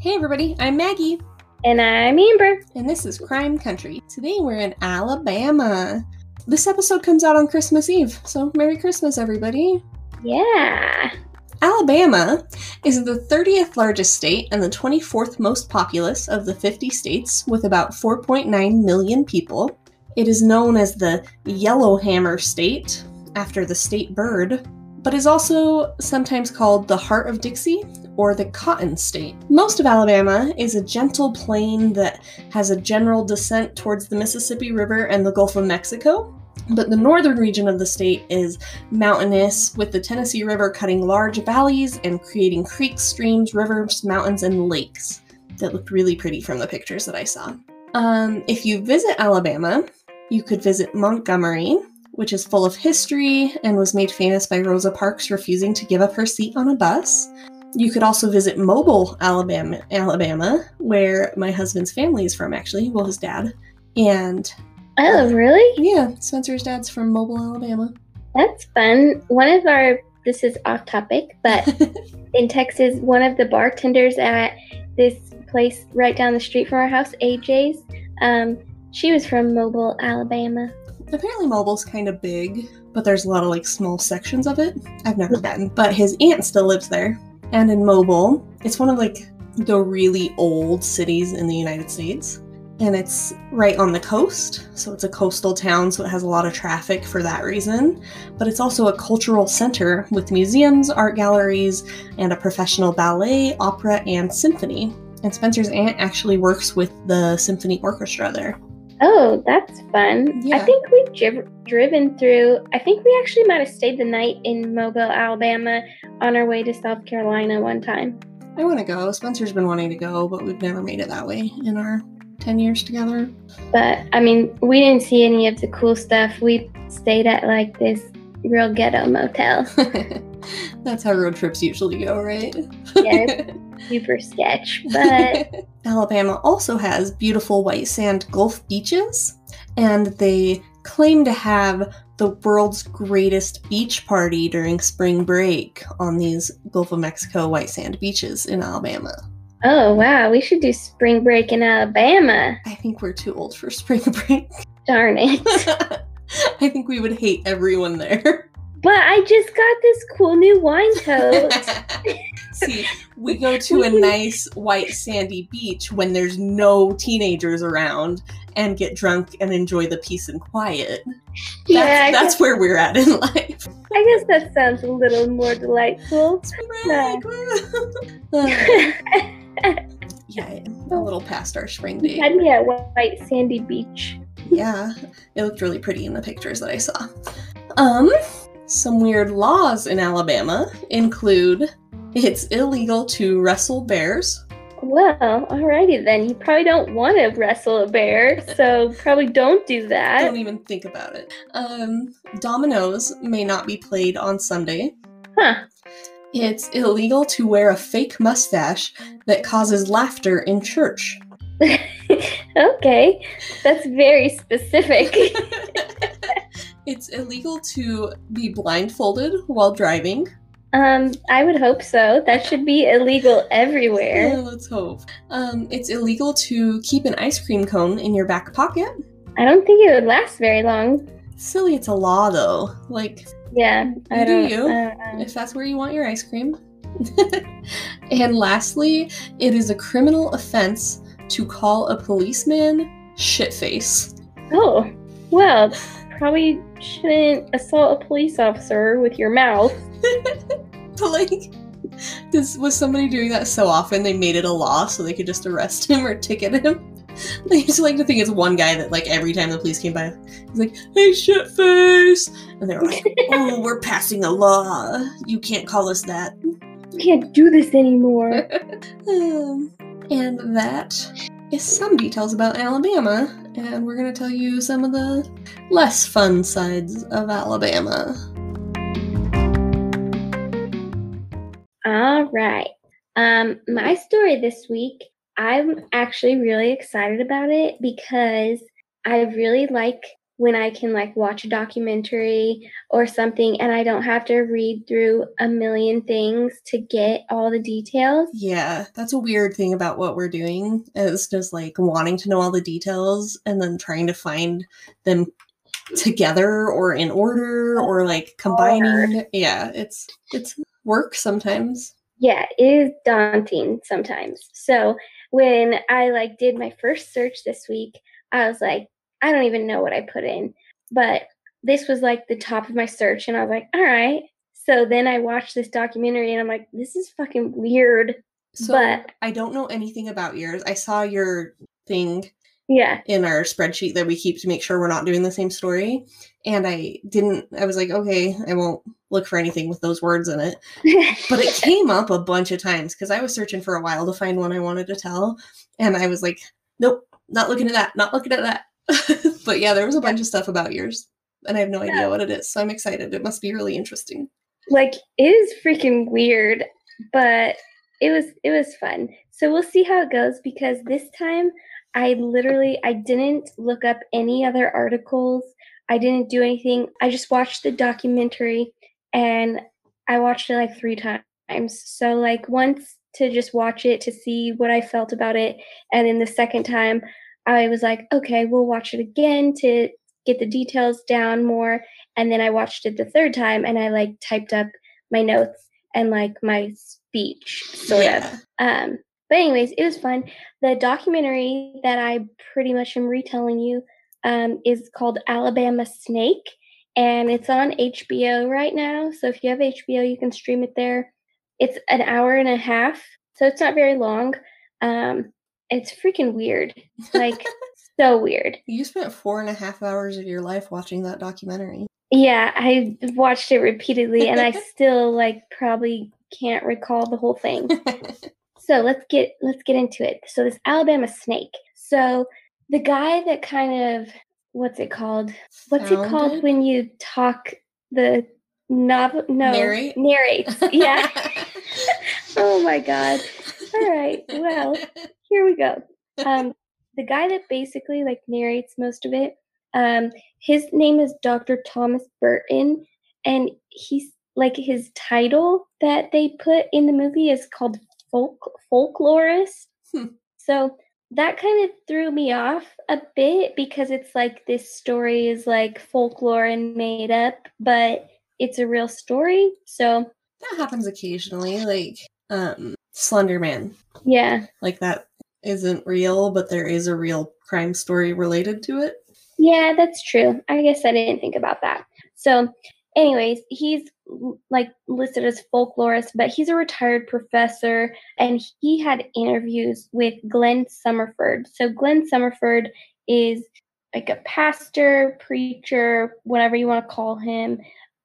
Hey everybody, I'm Maggie, And I'm Amber. and this is Crime Country. Today we're in Alabama. This episode comes out on Christmas Eve, so Merry Christmas, everybody. Yeah. Alabama is the 30th largest state and the 24th most populous of the 50 states, with about 4.9 million people. It is known as the Yellowhammer State, after the state bird, but is also sometimes called the Heart of Dixie or the Cotton State. Most of Alabama is a gentle plain that has a general descent towards the Mississippi River and the Gulf of Mexico. But the northern region of the state is mountainous, with the Tennessee River cutting large valleys and creating creeks, streams, rivers, mountains, and lakes that looked really pretty from the pictures that I saw. Um, if you visit Alabama, you could visit Montgomery, which is full of history and was made famous by Rosa Parks refusing to give up her seat on a bus. You could also visit Mobile, Alabama, Alabama, where my husband's family is from, actually. Well, his dad. And Oh, really? yeah, Spencer's dad's from Mobile, Alabama. That's fun. One of our, this is off topic, but in Texas, one of the bartenders at this place right down the street from our house, AJ's, um, she was from Mobile, Alabama. Apparently, Mobile's kind of big, but there's a lot of like small sections of it. I've never been, but his aunt still lives there. And in Mobile, it's one of like the really old cities in the United States. And it's right on the coast, so it's a coastal town, so it has a lot of traffic for that reason. But it's also a cultural center with museums, art galleries, and a professional ballet, opera, and symphony. And Spencer's aunt actually works with the symphony orchestra there. Oh, that's fun. Yeah. I think we've driv- driven through, I think we actually might have stayed the night in Mobile, Alabama on our way to South Carolina one time. I want to go. Spencer's been wanting to go, but we've never made it that way in our 10 years together. But I mean, we didn't see any of the cool stuff. We stayed at like this real ghetto motel. That's how road trips usually go, right? Yes. Super sketch. But Alabama also has beautiful white sand Gulf beaches, and they claim to have the world's greatest beach party during spring break on these Gulf of Mexico white sand beaches in Alabama. oh wow, we should do spring break in Alabama. I think we're too old for spring break. Darn it. I think we would hate everyone there. But I just got this cool new wine coat. See, we go to a nice white sandy beach when there's no teenagers around and get drunk and enjoy the peace and quiet. That's, yeah, that's guess, where we're at in life. I guess that sounds a little more delightful. Spring. Uh, yeah, a little past our spring You date. had me at White Sandy Beach. Yeah, it looked really pretty in the pictures that I saw. Um, some weird laws in Alabama include it's illegal to wrestle bears. Well, alrighty then. You probably don't want to wrestle a bear, so probably don't do that. Don't even think about it. Um, dominoes may not be played on Sunday. Huh. It's illegal to wear a fake mustache that causes laughter in church. okay, that's very specific. it's illegal to be blindfolded while driving. um, I would hope so. That should be illegal Yeah, everywhere. let's hope. Um, it's illegal to keep an ice cream cone in your back pocket. I don't think it would last very long. Silly, it's a law though. Like, Yeah, I do you. If that's where you want your ice cream. and lastly, it is a criminal offense to call a policeman shitface. Oh, well, probably shouldn't assault a police officer with your mouth. But like, this was somebody doing that so often they made it a law so they could just arrest him or ticket him. I just like to think it's one guy that like every time the police came by, he's like, "Hey, shitface," and they're like, "Oh, we're passing a law. You can't call us that." You can't do this anymore. Um, and that is some details about Alabama, and we're going to tell you some of the less fun sides of Alabama. All right. Um, my story this week, I'm actually really excited about it because I really like when I can like watch a documentary or something and I don't have to read through a million things to get all the details. Yeah, that's a weird thing about what we're doing. Is just like wanting to know all the details and then trying to find them together or in order or like combining. Yeah, it's it's work sometimes. Yeah, it is daunting sometimes. So when I like did my first search this week, I was like, I don't even know what I put in, but this was like the top of my search, and I was like, all right. So then I watched this documentary, and I'm like, this is fucking weird. So but I don't know anything about yours. I saw your thing yeah, in our spreadsheet that we keep to make sure we're not doing the same story. And I didn't, I was like, okay, I won't look for anything with those words in it. But it came up a bunch of times because I was searching for a while to find one I wanted to tell. And I was like, nope, not looking at that, not looking at that. but yeah, there was a bunch of stuff about yours. And I have no idea what it is. So I'm excited. It must be really interesting. like it is freaking weird, but it was it was fun. So we'll see how it goes because this time I literally I didn't look up any other articles. I didn't do anything. I just watched the documentary and I watched it like 3 times. So like once to just watch it to see what I felt about it and then the second time I was like, okay, we'll watch it again to get the details down more and then I watched it the third time and I like typed up my notes and like my speech sort of. yeah. Um, but anyways, it was fun. The documentary that I pretty much am retelling you um, is called Alabama Snake, and it's on HBO right now. So if you have HBO, you can stream it there. It's an hour and a half, so it's not very long. Um, it's freaking weird, like so weird. You spent four and a half hours of your life watching that documentary. Yeah, I watched it repeatedly, and I still like probably can't recall the whole thing. So let's get let's get into it. So this Alabama snake. So the guy that kind of what's it called? What's it called when you talk the novel? No, Narrate? narrates. Yeah. oh my god. All right. Well, here we go. Um, the guy that basically like narrates most of it. Um, his name is Dr. Thomas Burton, and he's like his title that they put in the movie is called folk folklorist. Hmm. So that kind of threw me off a bit because it's like this story is like folklore and made up, but it's a real story. So that happens occasionally, like um Slender Man. yeah, Like that isn't real, but there is a real crime story related to it. Yeah, that's true. I guess I didn't think about that. So, anyways, he's like listed as folklorist, but he's a retired professor and he had interviews with Glenn Summerford. So, Glenn Summerford is like a pastor, preacher, whatever you want to call him,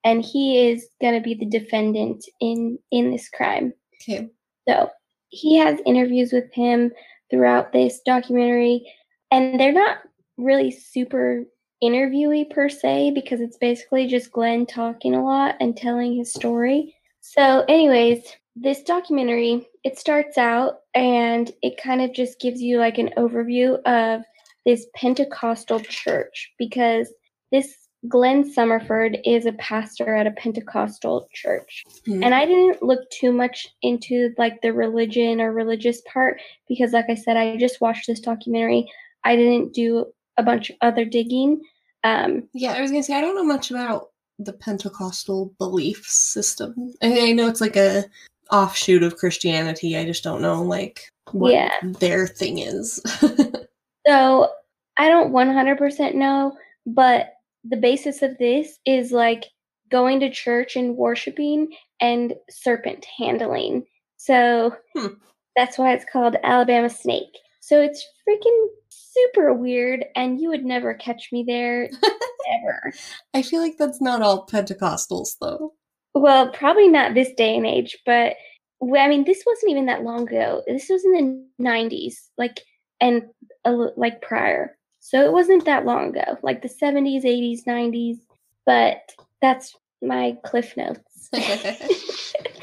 and he is going to be the defendant in in this crime. Okay. So he has interviews with him throughout this documentary, and they're not really super interviewee per se because it's basically just Glenn talking a lot and telling his story. So, anyways, this documentary it starts out and it kind of just gives you like an overview of this Pentecostal church because this Glenn Summerford is a pastor at a Pentecostal church. Hmm. And I didn't look too much into like the religion or religious part because like I said I just watched this documentary. I didn't do a bunch of other digging. Um Yeah, I was gonna say I don't know much about the Pentecostal belief system. I, I know it's like a offshoot of Christianity. I just don't know like what Yeah. their thing is. so I don't 100% know, but the basis of this is like going to church and worshiping and serpent handling. So Hmm. that's why it's called Alabama Snake. So it's freaking super weird and you would never catch me there ever. I feel like that's not all Pentecostals though. Well, probably not this day and age, but I mean, this wasn't even that long ago. This was in the 90s, like, and a like prior. So it wasn't that long ago, like the 70s, 80s, 90s. But that's my cliff notes.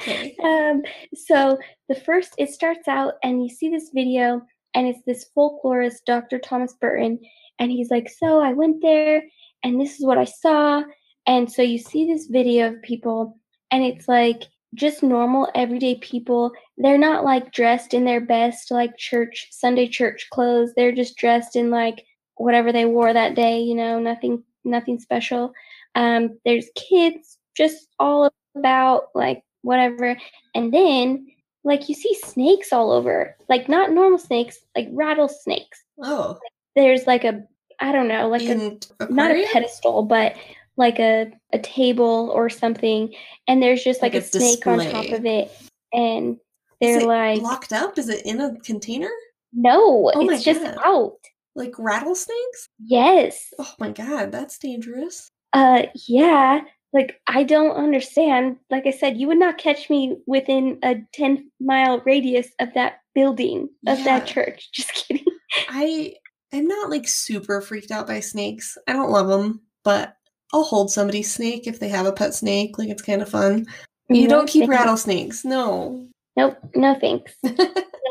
Okay. um, so the first, it starts out, and you see this video, and it's this folklorist, Dr. Thomas Burton, and he's like, "So I went there, and this is what I saw. And so you see this video of people, and it's like just normal everyday people. They're not like dressed in their best like church Sunday church clothes. They're just dressed in like whatever they wore that day, you know, nothing nothing special. Um there's kids just all about like whatever. And then like you see snakes all over. Like not normal snakes, like rattlesnakes. Oh. There's like a I don't know, like In a not a pedestal, but like a a table or something, and there's just like, Like a, a snake on top of it, and Is they're it like, locked up? Is it in a container? no, Oh it's just God. out. Like rattlesnakes? Yes. Oh my god, that's dangerous. Uh, yeah. Like I don't understand. Like I said, you would not catch me within a ten mile radius of that building of Yeah. that church. Just kidding. I I'm not like super freaked out by snakes. I don't love them, but I'll hold somebody's snake if they have a pet snake. Like it's kind of fun. You No don't keep rattlesnakes. No. Nope. No thanks.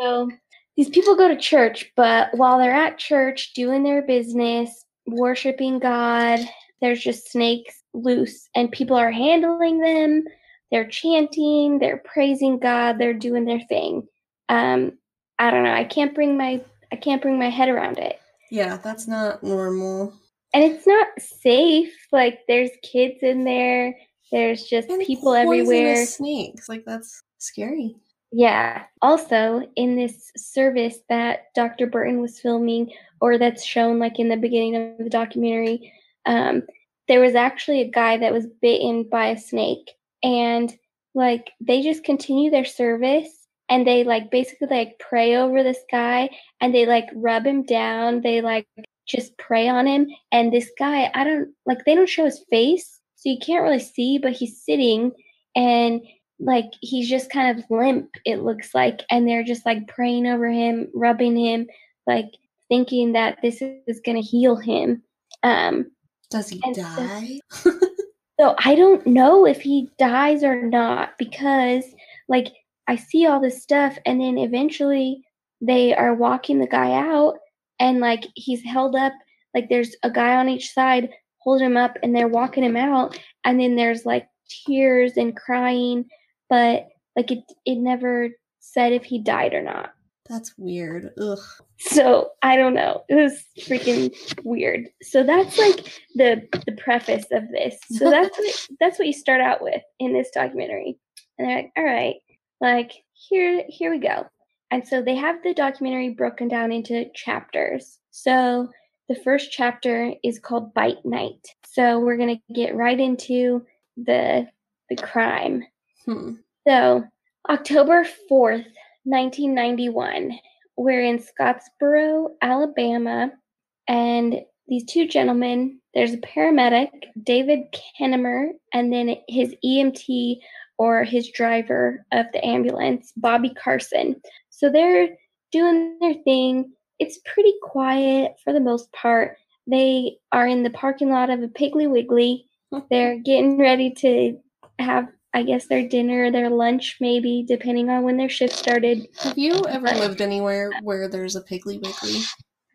So these people go to church, but while they're at church doing their business, worshiping God, there's just snakes loose and people are handling them. They're chanting, they're praising God, they're doing their thing. Um, I don't know. I can't bring my I can't bring my head around it. yeah, that's not normal. And it's not safe. Like there's kids in there. There's just And people everywhere. Snakes. Like that's scary. Yeah. Also, in this service that Dr. Burton was filming, or that's shown like in the beginning of the documentary, um, there was actually a guy that was bitten by a snake, and like they just continue their service, and they like basically like pray over this guy, and they like rub him down, they like just pray on him, and this guy, I don't like they don't show his face, so you can't really see, but he's sitting, and like he's just kind of limp it looks like and they're just like praying over him rubbing him like thinking that this is going to heal him um Does he And so- die? so i don't know if he dies or not because like i see all this stuff and then eventually they are walking the guy out and like he's held up like there's a guy on each side holding him up and they're walking him out and then there's like tears and crying but like it it never said if he died or not. That's weird. Ugh. so i don't know. It was freaking weird. So that's like the the preface of this. So that's what that's what you start out with in this documentary. And they're like all right like here here we go. And so they have the documentary broken down into chapters. So the first chapter is called bite night. So we're going to get right into the the crime Hmm. so, October 4th, 1991, we're in Scottsboro, Alabama, and these two gentlemen, there's a paramedic, David Kennemer, and then his EMT or his driver of the ambulance, Bobby Carson. So they're doing their thing. It's pretty quiet for the most part. They are in the parking lot of a Piggly Wiggly. They're getting ready to have I guess their dinner, their lunch, maybe, depending on when their shift started. Have you ever lived anywhere where there's a Piggly Wiggly?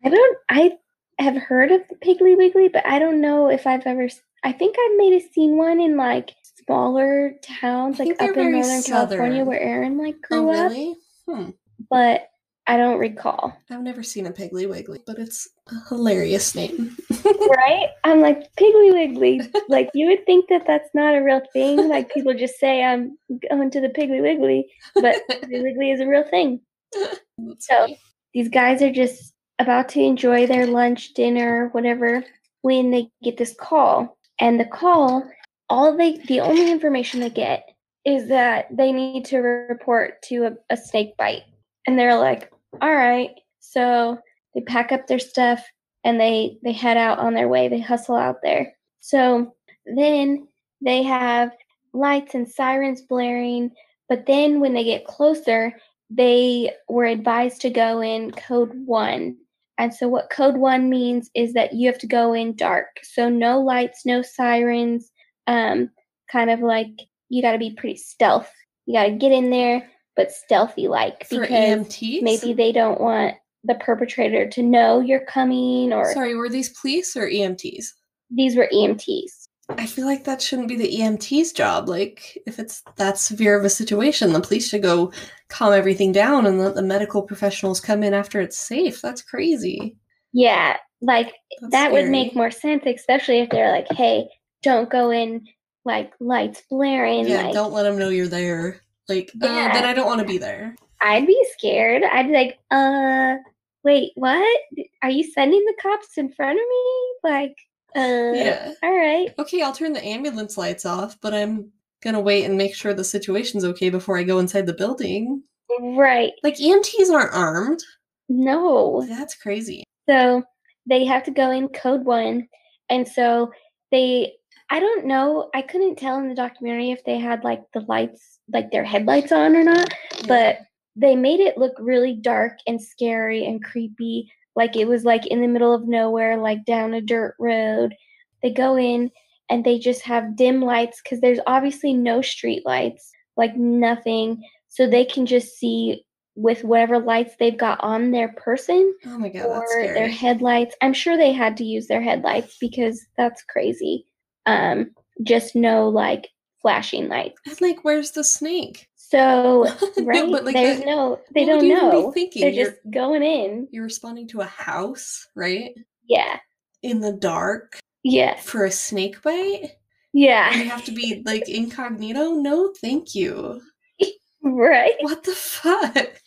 I don't, I have heard of the Piggly Wiggly, but I don't know if I've ever, I think I may have seen one in like smaller towns, like up in Northern California where Aaron like Oh, grew up, really? Hmm. but I don't recall. I've never seen a Piggly Wiggly, but it's a hilarious name. right? I'm like, Piggly Wiggly. like, you would think that that's not a real thing. Like, people just say, I'm going to the Piggly Wiggly, but Piggly Wiggly is a real thing. That's So- funny. these guys are just about to enjoy their lunch, dinner, whatever, when they get this call. And the call, all they, the only information they get is that they need to report to a, a snake bite. And they're like, all right. So they pack up their stuff and they, they head out on their way. They hustle out there. So then they have lights and sirens blaring. But then when they get closer, they were advised to go in code one. And so, what code one means is that you have to go in dark. So, no lights, no sirens, um, kind of like you got to be pretty stealth. You got to get in there, but stealthy like because EMTs? maybe they don't want the perpetrator to know you're coming or Sorry, were these police or EMTs? these were EMTs. I feel like that shouldn't be the EMT's job. Like, if it's that severe of a situation, the police should go calm everything down and let the medical professionals come in after it's safe. That's crazy. Yeah, like That's that would make more sense, especially if they're like, "Hey, don't go in like lights blaring." Yeah, like, don't let them know you're there. Like, uh, then I don't want to be there. I'd be scared. I'd be like, "Uh, wait, what? Are you sending the cops in front of me?" Like, uh, Yeah. all right, Okay, I'll turn the ambulance lights off, but I'm gonna wait and make sure the situation's okay before I go inside the building. right. Like, EMTs aren't armed. No, That's crazy. So they have to go in code one. And so they, I don't know, I couldn't tell in the documentary if they had like the lights, like their headlights on or not, but they made it look really dark and scary and creepy. Like it was like in the middle of nowhere, like down a dirt road. They go in and they just have dim lights because there's obviously no street lights, like nothing. So they can just see with whatever lights they've got on their person Oh my god, or their headlights. I'm sure they had to use their headlights because that's crazy. Um, just no like flashing lights. And like, where's the snake? So No, right, but, like, there's that- no, they don't you even be know. They're You're- just going in. You're responding to a house, right? Yeah, In the dark yeah, for a snake bite? Yeah. And you have to be like incognito? No, thank you. right. What the fuck?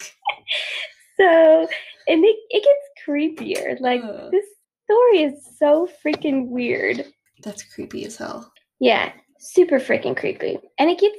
So and it it gets creepier. Like Ugh. this story is so freaking weird. That's creepy as hell. Yeah, super freaking creepy. And it gets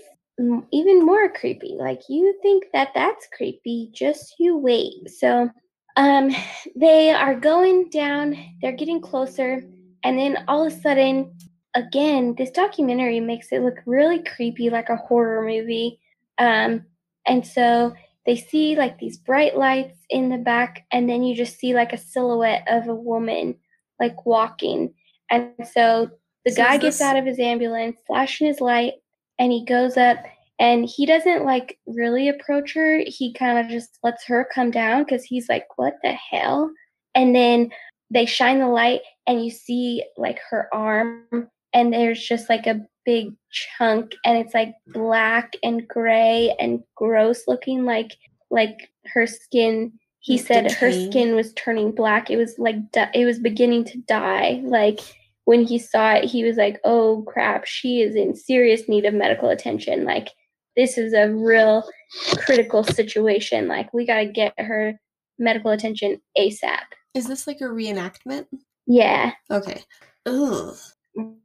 even more creepy. Like you think that that's creepy, just you wait. So, um they are going down, they're getting closer, and then all of a sudden again, this documentary makes it look really creepy like a horror movie. Um and so they see like these bright lights in the back and then you just see like a silhouette of a woman like walking. And so the So guy gets this- out of his ambulance, flashing his light, and he goes up and he doesn't like really approach her. He kind of just lets her come down because he's like, what the hell? And then they shine the light and you see like her arm and there's just like a big chunk and it's like black and gray and gross looking like like her skin he said her skin was turning black it was like it was beginning to die like when he saw it he was like oh crap she is in serious need of medical attention like this is a real critical situation like we got to get her medical attention asap Is this like a reenactment? yeah Okay. Ugh.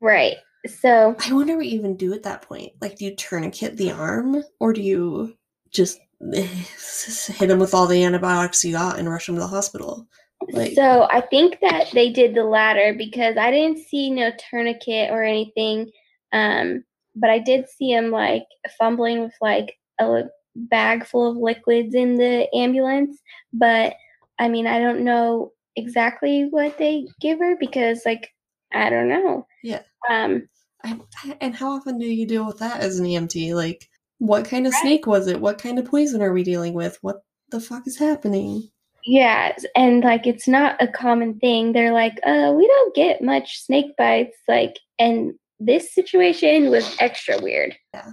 right so I wonder what you even do at that point. Like, do you tourniquet the arm, or do you just eh, hit him with all the antibiotics you got and rush him to the hospital? Like, so I think that they did the latter because I didn't see no tourniquet or anything. Um, but I did see him like fumbling with like a bag full of liquids in the ambulance. But I mean, I don't know exactly what they give her because like I don't know. Yeah. Um, I, and how often do you deal with that as an EMT? Like, what kind of Right. snake was it? What kind of poison are we dealing with? What the fuck is happening? Yeah, and like it's not a common thing. They're like, uh, we don't get much snake bites. Like, and this situation was extra weird. Yeah.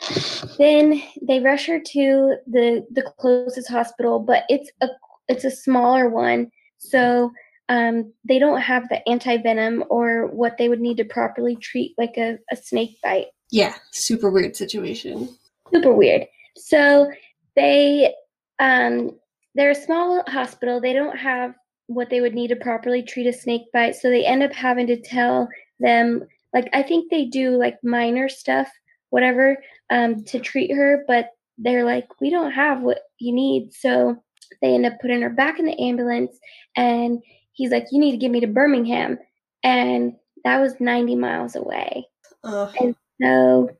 So then they rush her to the the closest hospital, but it's a it's a smaller one, so um, they don't have the anti venom or what they would need to properly treat like a, a snake bite Yeah, super weird situation. super weird. So they um they're a small hospital. They don't have what they would need to properly treat a snake bite. So they end up having to tell them like I think they do like minor stuff, whatever, um, to treat her, but they're like, we don't have what you need. So they end up putting her back in the ambulance and he's like, You need to get me to Birmingham. And that was 90 miles away. Ugh. And so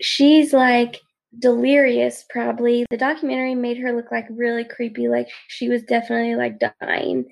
she's like delirious, probably. The documentary made her look like really creepy, like she was definitely like dying,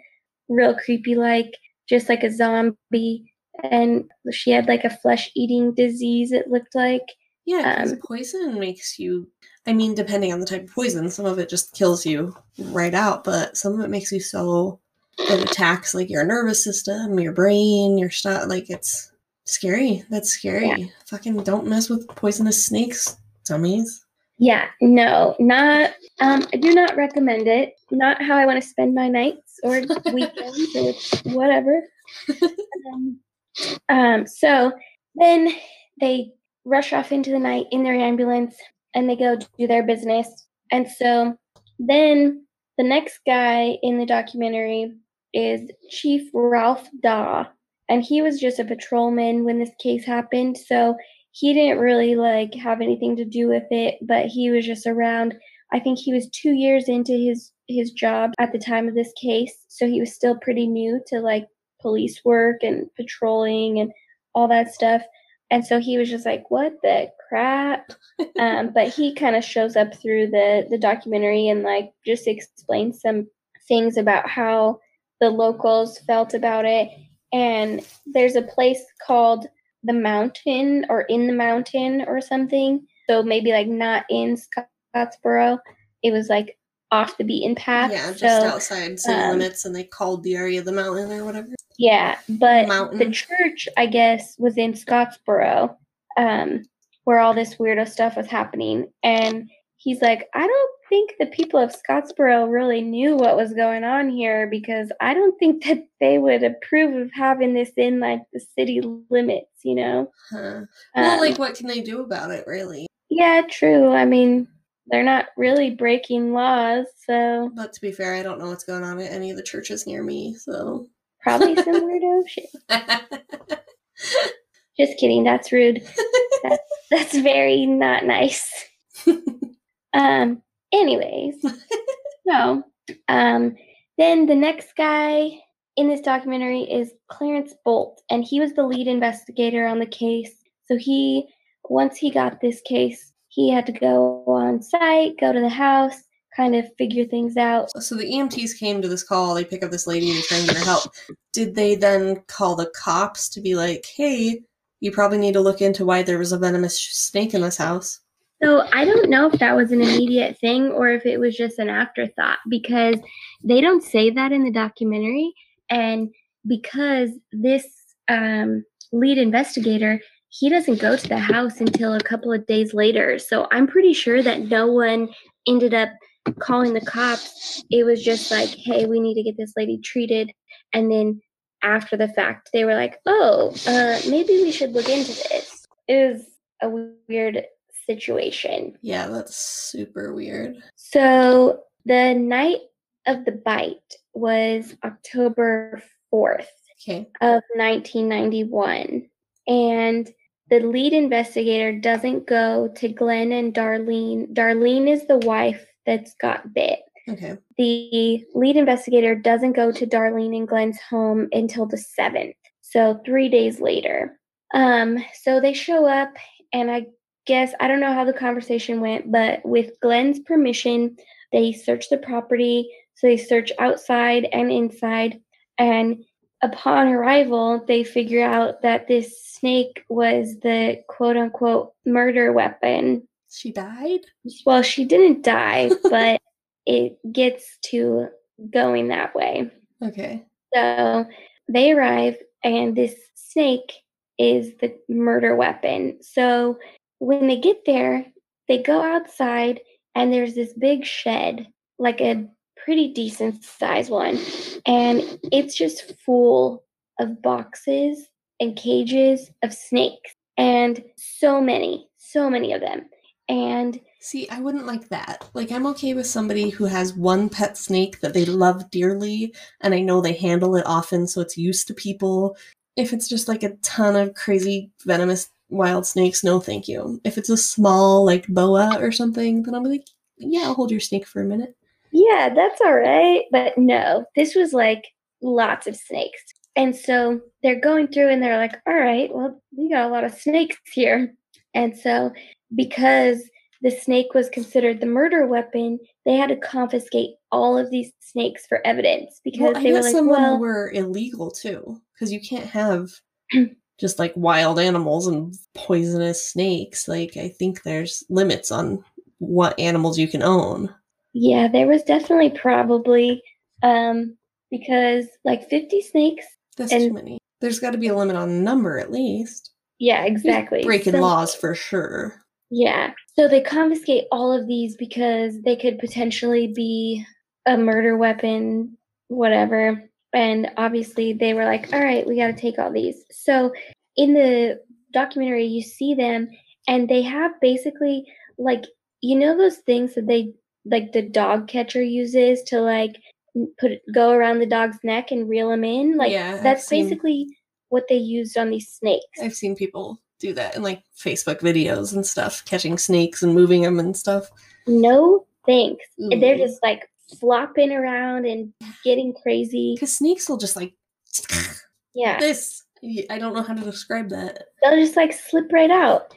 real creepy, like just like a zombie. And she had like a flesh eating disease, it looked like. Yeah, Um, poison makes you. I mean, depending on the type of poison, some of it just kills you right out, but some of it makes you so it attacks like your nervous system, your brain, your stuff. Like it's scary. That's scary. Yeah. Fucking don't mess with poisonous snakes, dummies. Yeah, no, not. Um, I do not recommend it. Not how I want to spend my nights or weekends or whatever. um, um, so then they rush off into the night in their ambulance and they go do their business. And so then the next guy in the documentary is Chief Ralph Daw, and he was just a patrolman when this case happened. So he didn't really like have anything to do with it, but he was just around. I think he was two years into his his job at the time of this case, so he was still pretty new to like police work and patrolling and all that stuff. And so he was just like, "What the crap?" um, but he kind of shows up through the the documentary and like just explains some things about how the locals felt about it. And there's a place called the Mountain or in the Mountain or something. So maybe like not in Scottsboro. It was like off the beaten path. Yeah, just so, outside city um, limits, and they called the area the mountain or whatever. Yeah, but Mountain. the church, I guess, was in Scottsboro, um, where all this weirdo stuff was happening. And he's like, I don't think the people of Scottsboro really knew what was going on here because I don't think that they would approve of having this in like the city limits, you know? Huh. Well, Um, like, what can they do about it, really? yeah, true. I mean, they're not really breaking laws, so But to be fair, I don't know what's going on at any of the churches near me, so. probably some weirdo shit. Just kidding. That's rude. That's, that's very not nice. Um. Anyways, so um, then the next guy in this documentary is Clarence Bolt, and he was the lead investigator on the case. So he, once he got this case, he had to go on site, go to the house, kind of figure things out. so the EMTs came to this call, they pick up this lady to try and get her help. Did they then call the cops to be like, hey, you probably need to look into why there was a venomous snake in this house? So I don't know if that was an immediate thing or if it was just an afterthought because they don't say that in the documentary. And because this um, lead investigator, he doesn't go to the house until a couple of days later. So I'm pretty sure that no one ended up calling the cops. It was just like, hey, we need to get this lady treated. And then after the fact, they were like, oh, uh, maybe we should look into this. It was a weird situation. Yeah, that's super weird. So the night of the bite was October 4th Okay. of 1991. And the lead investigator doesn't go to Glenn and Darlene. Darlene is the wife that's got bit. Okay. The lead investigator doesn't go to Darlene and Glenn's home until the 7th. So 3 days later. Um so they show up and I guess I don't know how the conversation went, but with Glenn's permission, they search the property. So they search outside and inside. And upon arrival, they figure out that this snake was the quote unquote murder weapon. She died? Well, she didn't die, but it gets to going that way. Okay. So they arrive, and this snake is the murder weapon. So when they get there, they go outside, and there's this big shed, like a pretty decent size one, and it's just full of boxes and cages of snakes, and so many, so many of them. And See, I wouldn't like that. Like, I'm okay with somebody who has one pet snake that they love dearly, and I know they handle it often, so it's used to people. If it's just like a ton of crazy venomous wild snakes, no thank you. If it's a small, like, boa or something, then I'm like, yeah, I'll hold your snake for a minute. Yeah, that's all right. But no, this was like lots of snakes. And so they're going through and they're like, all right, well, we got a lot of snakes here. And so because the snake was considered the murder weapon, they had to confiscate all of these snakes for evidence because Well, I they were guess like, some of them well, were illegal too, because you can't have just like wild animals and poisonous snakes. Like, I think there's limits on what animals you can own. yeah, there was definitely probably um, because like 50 snakes. That's And- too many. There's got to be a limit on number at least. Yeah, exactly. Breaking So- laws for sure. Yeah. So they confiscate all of these because they could potentially be a murder weapon, whatever. And obviously they were like, all right, we got to take all these. So in the documentary, you see them and they have basically like, you know, those things that they, like the dog catcher uses to like put go around the dog's neck and reel him in. Like Yeah, that's seen- basically what they used on these snakes. I've seen people do that in like Facebook videos and stuff, catching snakes and moving them and stuff. No thanks. And they're just like flopping around and getting crazy. Because snakes will just like Yeah, this. I don't know how to describe that. they'll just like slip right out.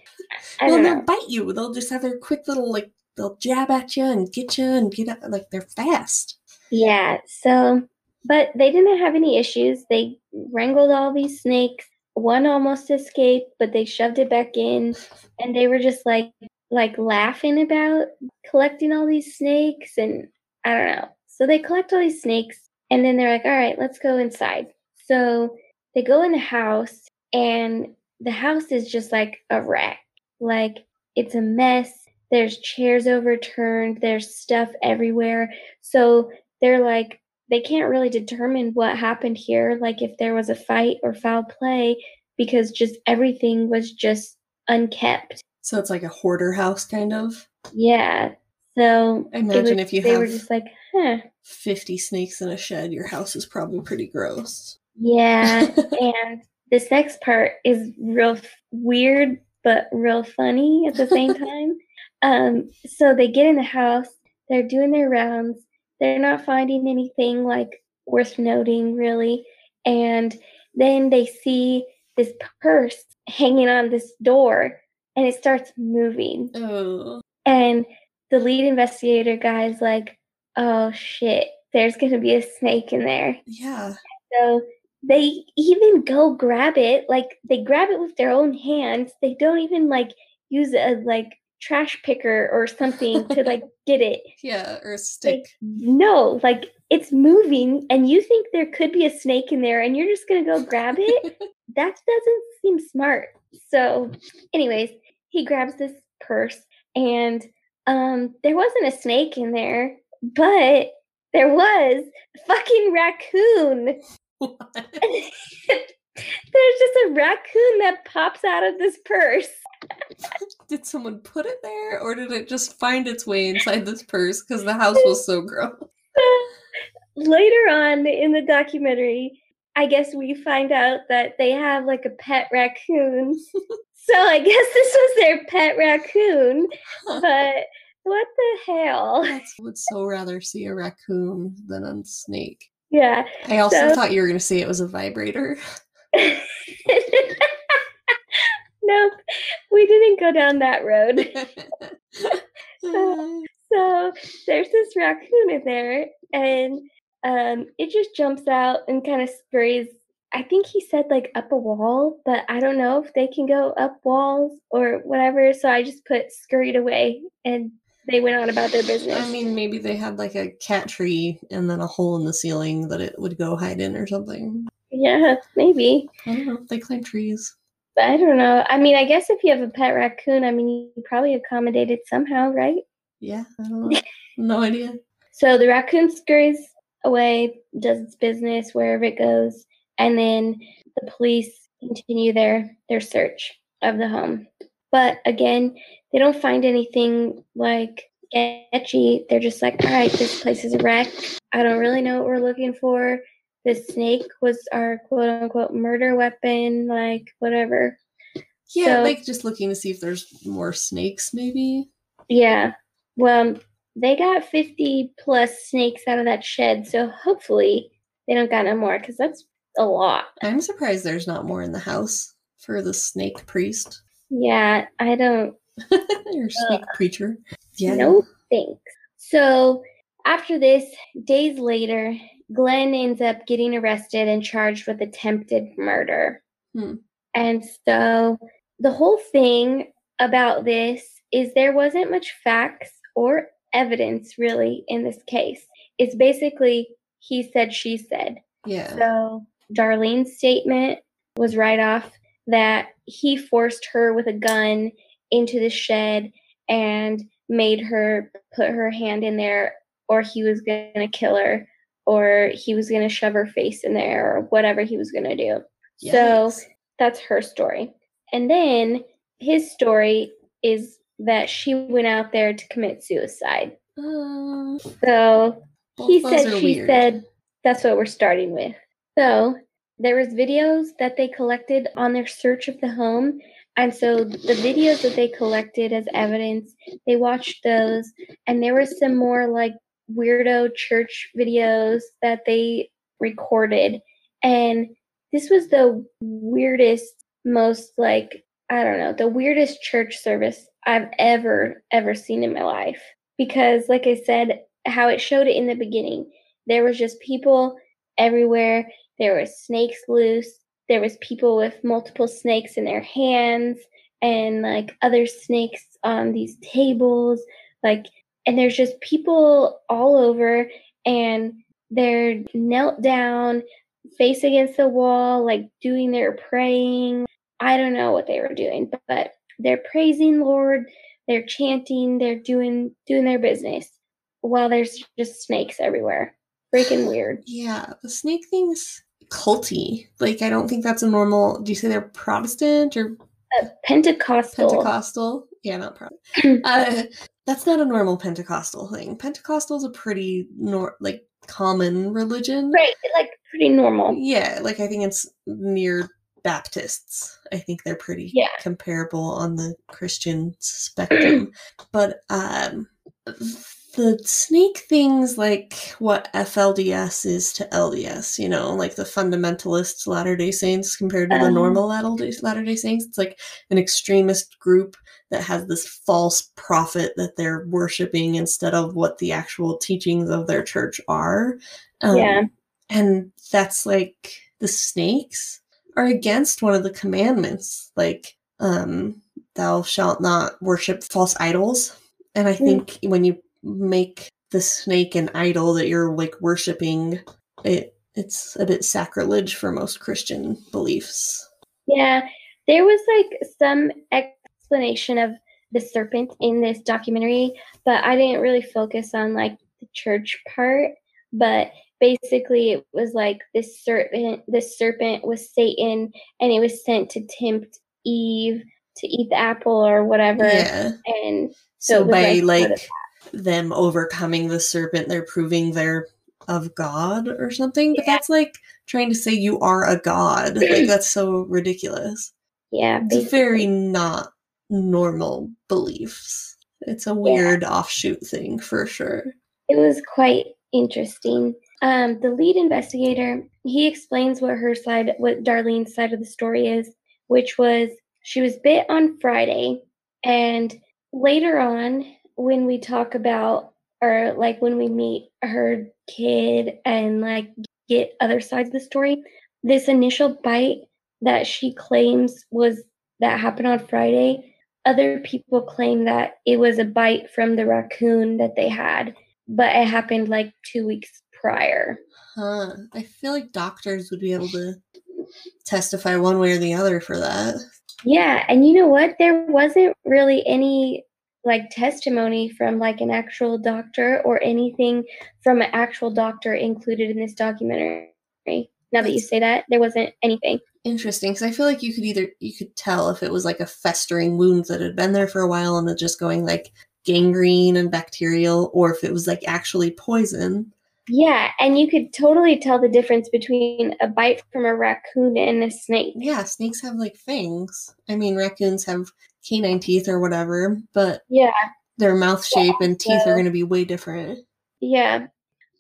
I well, they'll bite you. They'll just have their quick little like they'll jab at you and get you and get up Like they're fast. Yeah, so, but they didn't have any issues. They wrangled all these snakes. One almost escaped, but they shoved it back in, and they were just like like laughing about collecting all these snakes, and I don't know. So they collect all these snakes, and then they're like, "All right, let's go inside." So they go in the house, and the house is just like a wreck. Like it's a mess. There's chairs overturned. There's stuff everywhere. So they're like they can't really determine what happened here like if there was a fight or foul play because just everything was just unkept So it's like a hoarder house kind of. yeah so imagine was- if you they were just like huh. fifty snakes in a shed, your house is probably pretty gross. yeah and this next part is real f- weird but real funny at the same time. Um so they get in the house they're doing their rounds they're not finding anything like worth noting really. And then they see this purse hanging on this door and it starts moving. Oh, and the lead investigator guy's like oh shit there's gonna be a snake in there. Yeah. so they even go grab it like they grab it with their own hands. They don't even like use a like trash picker or something to like get it. Yeah, or a like stick. no like it's moving and you think there could be a snake in there and you're just gonna go grab it? That doesn't seem smart. So anyways he grabs this purse and um there wasn't a snake in there but there was a fucking raccoon. There's just a raccoon that pops out of this purse. Did someone put it there, or did it just find its way inside this purse? Because the house was so gross? later on in the documentary, I guess we find out that they have like a pet raccoon. so I guess this was their pet raccoon. But what the hell? I would so rather see a raccoon than a snake. Yeah. I also So- thought you were going to say it was a vibrator. nope, we didn't go down that road. So there's this raccoon in there, and um, it just jumps out and kind of scurries. I think he said like up a wall, but I don't know if they can go up walls or whatever. So I just put scurried away, and they went on about their business. I mean, maybe they had like a cat tree and then a hole in the ceiling that it would go hide in or something. yeah, maybe. I don't know. They climb trees. But I don't know. I mean, I guess if you have a pet raccoon, I mean, you probably accommodate it somehow, right? Yeah, I don't know. no idea. So the raccoon scurries away, does its business wherever it goes, and then the police continue their their search of the home. But again, they don't find anything like sketchy. They're just like, all right, this place is a wreck. I don't really know what we're looking for. The snake was our quote unquote murder weapon, like whatever. Yeah, So- like just looking to see if there's more snakes, maybe. Yeah. Well, they got 50 plus snakes out of that shed, so hopefully they don't got no more because that's a lot. I'm surprised there's not more in the house for the snake priest Yeah, I don't or snake preacher. Yeah. No thanks. So after this, days later, Glenn ends up getting arrested and charged with attempted murder. Hmm. And so the whole thing about this is there wasn't much facts or evidence really in this case. It's basically he said, she said. Yeah. So Darlene's statement was right off that he forced her with a gun into the shed and made her put her hand in there or he was going to kill her or he was going to shove her face in there or whatever he was going to do. So that's her story. And then his story is that she went out there to commit suicide. Um, So he said she weird. said that's what we're starting with. So there was videos that they collected on their search of the home. And so the videos that they collected as evidence, they watched those and there were some more like weirdo church videos that they recorded. And this was the weirdest, most like, I don't know, the weirdest church service I've ever, ever seen in my life. Because, like I said, how it showed it in the beginning, there was just people everywhere. There were snakes loose. There was people with multiple snakes in their hands and like other snakes on these tables. Like, and there's just people all over and they're knelt down, face against the wall, like doing their praying. I don't know what they were doing, but they're praising Lord, they're chanting, they're doing doing their business while there's just snakes everywhere. Freaking weird. Yeah, the snake thing's culty. Like, I don't think that's a normal. Do you say they're Protestant or Uh, Pentecostal. Pentecostal? Yeah, not Protestant. uh, that's not a normal Pentecostal thing. Pentecostal is a pretty nor like common religion. Right, like pretty normal. Yeah, like I think it's near Baptists. I think they're pretty Yeah. comparable on the Christian spectrum. but um the snake things like what FLDS is to LDS, you know, like the fundamentalists Latter-day Saints compared to the Oh. normal Latter-day Latter-day Saints, it's like an extremist group that has this false prophet that they're worshiping instead of what the actual teachings of their church are. Um, Yeah. and that's like the snakes are against one of the commandments like um thou shalt not worship false idols and i Mm. think when you make the snake an idol that you're like worshiping it it's a bit sacrilege for most christian beliefs Yeah, there was like some explanation of the serpent in this documentary, but I didn't really focus on like the church part. But basically, it was like this serpent. This serpent was Satan, and it was sent to tempt Eve to eat the apple or whatever. yeah And So so, by like, like, them overcoming the serpent they're proving they're of god or something but Yeah. that's like trying to say you are a god like that's so ridiculous yeah, It's very not normal beliefs. It's a weird offshoot thing for sure. it was quite interesting. Um, the lead investigator he explains what her side, what Darlene's side of the story is, which was she was bit on Friday, and later on when we talk about or like when we meet her kid and like get other sides of the story, this initial bite that she claims was that happened on Friday. Other people claim that it was a bite from the raccoon that they had but it happened like two weeks prior. Huh. I feel like doctors would be able to testify one way or the other for that. Yeah, and you know what? There wasn't really any like testimony from like an actual doctor or anything from an actual doctor included in this documentary. Now that you say that, there wasn't anything. Interesting, because I feel like you could either you could tell if it was like a festering wound that had been there for a while and it just going like gangrene and bacterial, or if it was like actually poison. Yeah, and you could totally tell the difference between a bite from a raccoon and a snake. Yeah, snakes have like fangs. I mean, raccoons have canine teeth or whatever, but Yeah, their mouth shape and teeth so- are going to be way different. Yeah.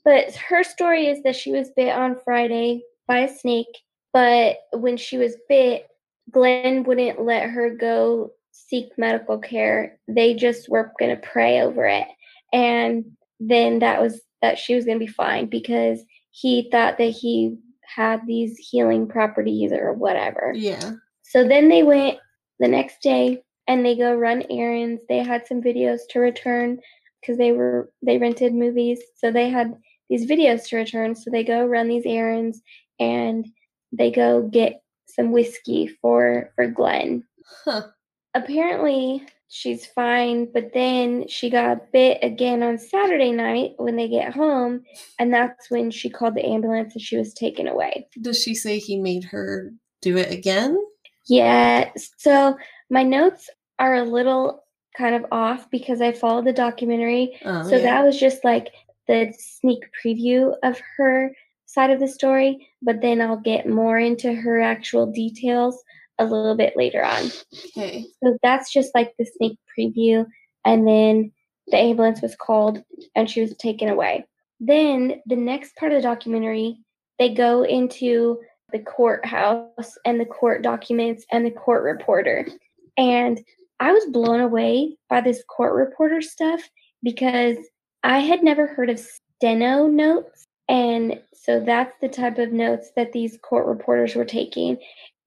But her story is that she was bit on Friday by a snake, but when she was bit, Glenn wouldn't let her go seek medical care. They just were going to pray over it. And then that was that she was going to be fine because he thought that he had these healing properties or whatever. Yeah. So then they went the next day and they go run errands. They had some videos to return because they were they rented movies. So they had these videos to return. So they go run these errands and they go get some whiskey for for Glenn. Huh. Apparently she's fine, but then she got bit again on Saturday night when they get home, and that's when she called the ambulance and she was taken away. Does she say he made her do it again? Yeah, so my notes are a little kind of off because I followed the documentary. Oh, so yeah. that was just like the sneak preview of her side of the story, but then I'll get more into her actual details a little bit later on. Okay. So that's just like the sneak preview. And then the ambulance was called and she was taken away. Then the next part of the documentary, they go into the courthouse and the court documents and the court reporter. And I was blown away by this court reporter stuff because I had never heard of steno notes. And so that's the type of notes that these court reporters were taking.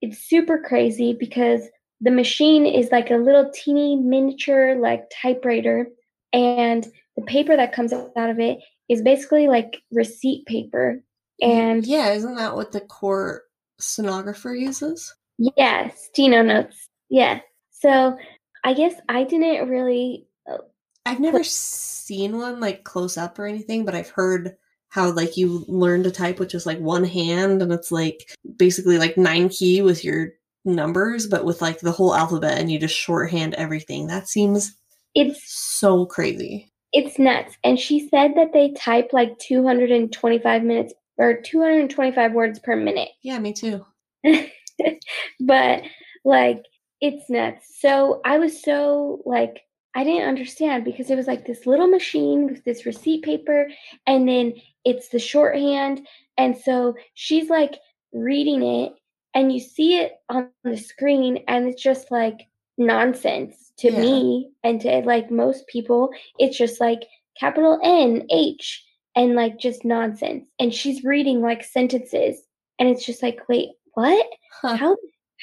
It's super crazy because the machine is like a little teeny miniature like typewriter and the paper that comes out of it is basically like receipt paper and yeah, isn't that what the court stenographer uses? yeah steno notes yeah so i guess i didn't really uh, I've never seen one like close up or anything, but I've heard how like you learn to type with just like one hand and it's like basically like nine key with your numbers, but with like the whole alphabet and you just shorthand everything. That seems it's so crazy. it's nuts and she said that they type like 225 minutes or 225 words per minute Yeah, me too. but like it's nuts. So I was so like I didn't understand because it was like this little machine with this receipt paper and then it's the shorthand and so she's like reading it and you see it on the screen and it's just like nonsense to Yeah. me and to like most people it's just like capital N H and like just nonsense and she's reading like sentences and it's just like wait what Huh. how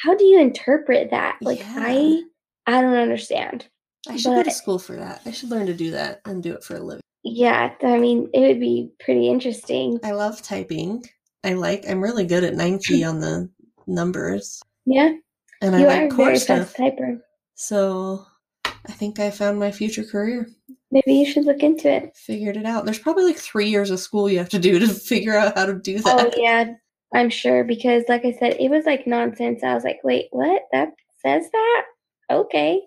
how do you interpret that like Yeah. i i don't understand I should go to school for that. I should learn to do that and do it for a living. yeah i mean it would be pretty interesting I love typing. I like I'm really good at nine key on the numbers. yeah And you I like core very stuff. fast typer So I think I found my future career. maybe you should look into it Figured it out. There's probably like three years of school you have to do to figure out how to do oh, that. oh yeah i'm sure because like i said it was like nonsense i was like wait what that says that okay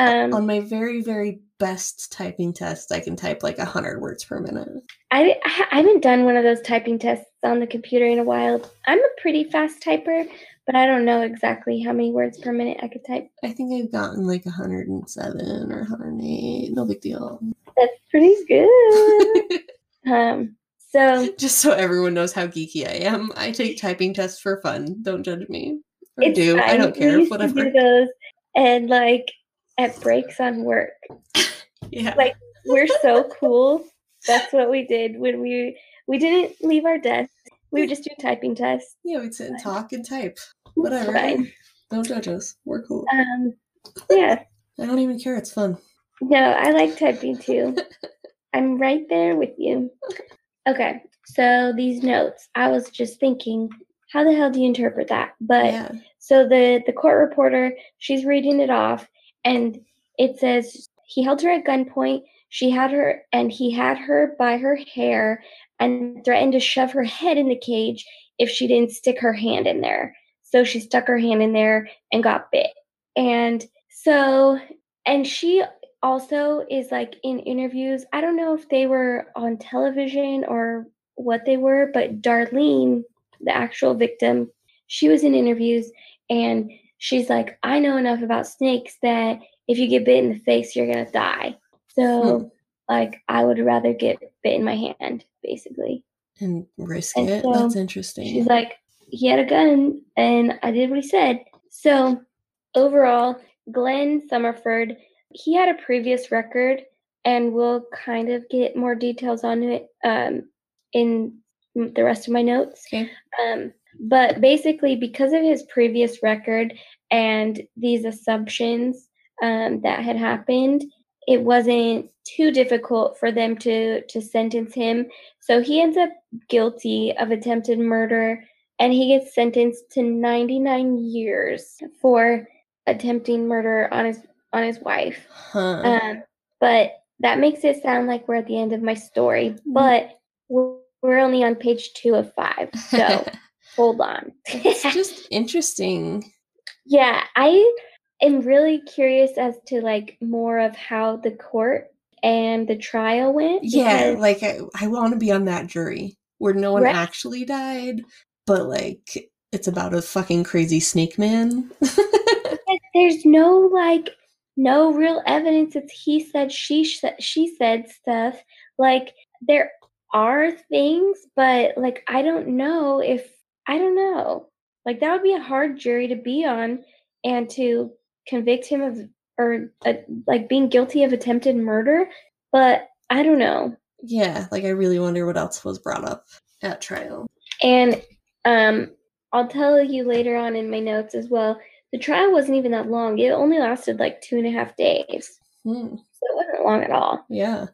um On my very, very best typing test, I can type like 100 words per minute. I, I haven't done one of those typing tests on the computer in a while. I'm a pretty fast typer, but I don't know exactly how many words per minute I could type. I think I've gotten like 107 or 108. No big deal. That's pretty good. um, so Just so everyone knows how geeky I am, I take typing tests for fun. Don't judge me. Or do. I don't care. Whatever. do those and like at breaks on work. Yeah. like- We're so cool. That's what we did when we we didn't leave our desk. We would just do typing tests. yeah, we'd sit and talk and type. Whatever. fine. Don't judge us. We're cool. Um, yeah. I don't even care. It's fun. No, I like typing too. I'm right there with you. Okay, so these notes, I was just thinking, how the hell do you interpret that? But yeah. so the the court reporter, she's reading it off, and it says he held her at gunpoint. She had her, and he had her by her hair, and threatened to shove her head in the cage if she didn't stick her hand in there. So she stuck her hand in there and got bit. And so, and she also is like in interviews. I don't know if they were on television or what they were, but Darlene, the actual victim, she was in interviews and she's like, I know enough about snakes that if you get bit in the face, you're going to die. So, like, I would rather get bit in my hand, basically. And risk And it. so That's interesting. She's like, he had a gun, and I did what he said. So, overall, Glenn Summerford, he had a previous record, and we'll kind of get more details on it um, in the rest of my notes. okay. Um, but basically, because of his previous record and these assumptions um, that had happened, it wasn't too difficult for them to to sentence him. So he ends up guilty of attempted murder and he gets sentenced to 99 years for attempting murder on his on his wife. Huh. Um, but that makes it sound like we're at the end of my story, Mm-hmm. but we're, we're only on page two of five. So hold on. it's just interesting. yeah, I am really curious as to like more of how the court and the trial went. Yeah, like I, I want to be on that jury where no one Right. actually died, but like it's about a fucking crazy snake man. there's no like no real evidence it's he said she said she said stuff like there are things but like i don't know if i don't know. Like that would be a hard jury to be on and to convict him of or uh, like being guilty of attempted murder but i don't know. Yeah, like I really wonder what else was brought up at trial. and um i'll tell you later on in my notes as well the trial wasn't even that long. It only lasted like two and a half days. Hmm, so it wasn't long at all. Yeah.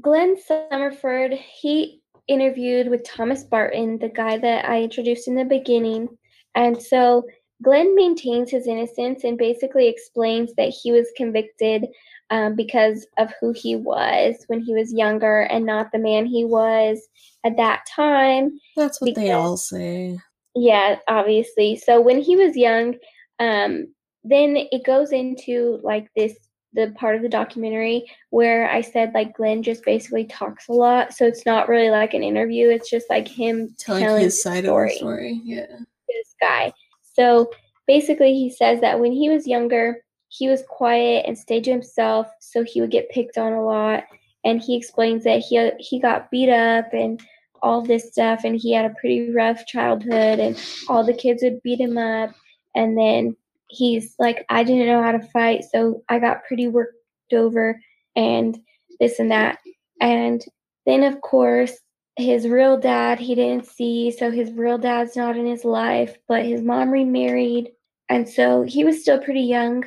Glenn Summerford, he interviewed with Thomas Barton, the guy that I introduced in the beginning. And so Glenn maintains his innocence and basically explains that he was convicted um, because of who he was when he was younger and not the man he was at that time. That's what they all say. Yeah, obviously. So when he was young, um, then it goes into like this the part of the documentary where I said like Glenn just basically talks a lot. So it's not really like an interview. It's just like him Telling, telling his side story. of the story. Yeah. this guy. So basically, he says that when he was younger, he was quiet and stayed to himself, so he would get picked on a lot. And he explains that he he got beat up and all this stuff, and he had a pretty rough childhood, and all the kids would beat him up. And then he's like, I didn't know how to fight, so I got pretty worked over, and this and that. And then, of course, his real dad he didn't see, so his real dad's not in his life, but his mom remarried. And so he was still pretty young,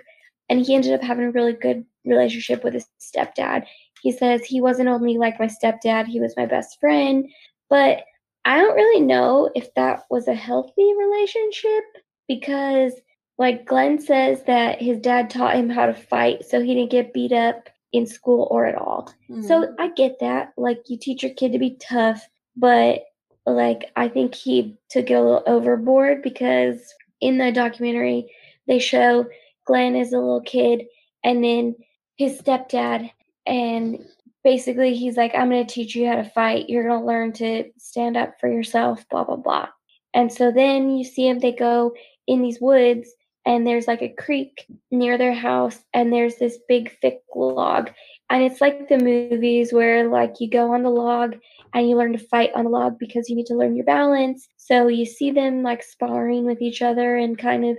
and he ended up having a really good relationship with his stepdad. He says he wasn't only like my stepdad, he was my best friend. But I don't really know if that was a healthy relationship because, like, Glenn says that his dad taught him how to fight, so he didn't get beat up in school or at all. Hmm. So I get that. Like you teach your kid to be tough, but like I think he took it a little overboard because in the documentary they show Glenn as a little kid and then his stepdad and basically he's like I'm going to teach you how to fight. You're going to learn to stand up for yourself, blah blah blah. And so then you see him they go in these woods and there's like a creek near their house and there's this big thick log. And it's like the movies where like you go on the log and you learn to fight on the log because you need to learn your balance. So you see them like sparring with each other and kind of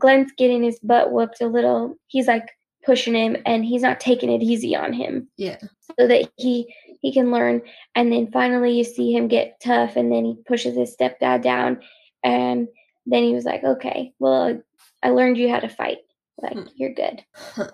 glenn's getting his butt whooped a little. He's like pushing him and he's not taking it easy on him. Yeah. so that he he can learn. And then finally you see him get tough and then he pushes his stepdad down and then he was like okay well i learned you how to fight like Hmm. you're good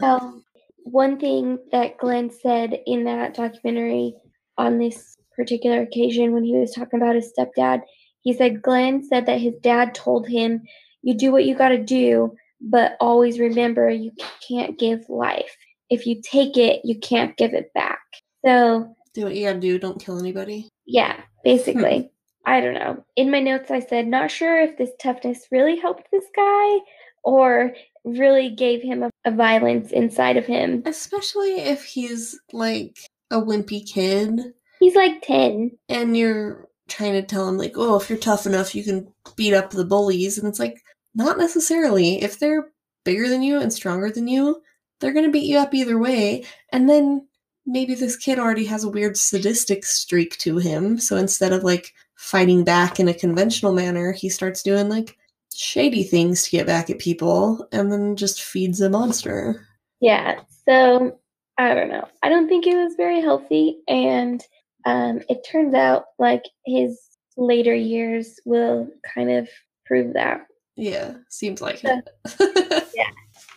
well, one thing that Glenn said in that documentary on this particular occasion when he was talking about his stepdad, he said Glenn said that his dad told him, You do what you got to do, but always remember you can't give life. If you take it, you can't give it back. So, do what you gotta do. Don't kill anybody. yeah, basically. I don't know. In my notes, I said, Not sure if this toughness really helped this guy or really gave him a, a violence inside of him. Especially if he's like a wimpy kid He's like 10. and you're trying to tell him like, oh, if you're tough enough, you can beat up the bullies, and it's like not necessarily. If they're bigger than you and stronger than you, they're gonna beat you up either way. And then maybe this kid already has a weird sadistic streak to him, so instead of like fighting back in a conventional manner, he starts doing like shady things to get back at people, and then just feeds a monster. Yeah. So I don't know. I don't think it was very healthy. And um, it turns out like his later years will kind of prove that. Yeah, seems like Yeah. it.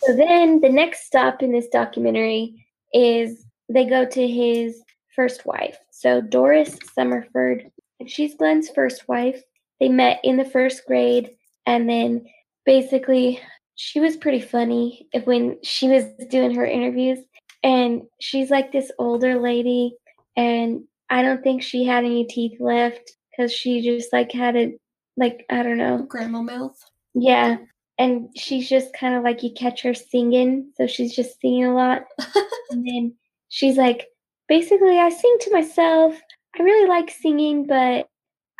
So then the next stop in this documentary is they go to his first wife. So Doris Summerford, she's Glenn's first wife. They met in the first grade, and then basically she was pretty funny when she was doing her interviews. And she's like this older lady, and I don't think she had any teeth left because she just like had a like I don't know grandma mouth. Yeah, and she's just kind of like you catch her singing, so she's just singing a lot. and then she's like, basically, I sing to myself. I really like singing, but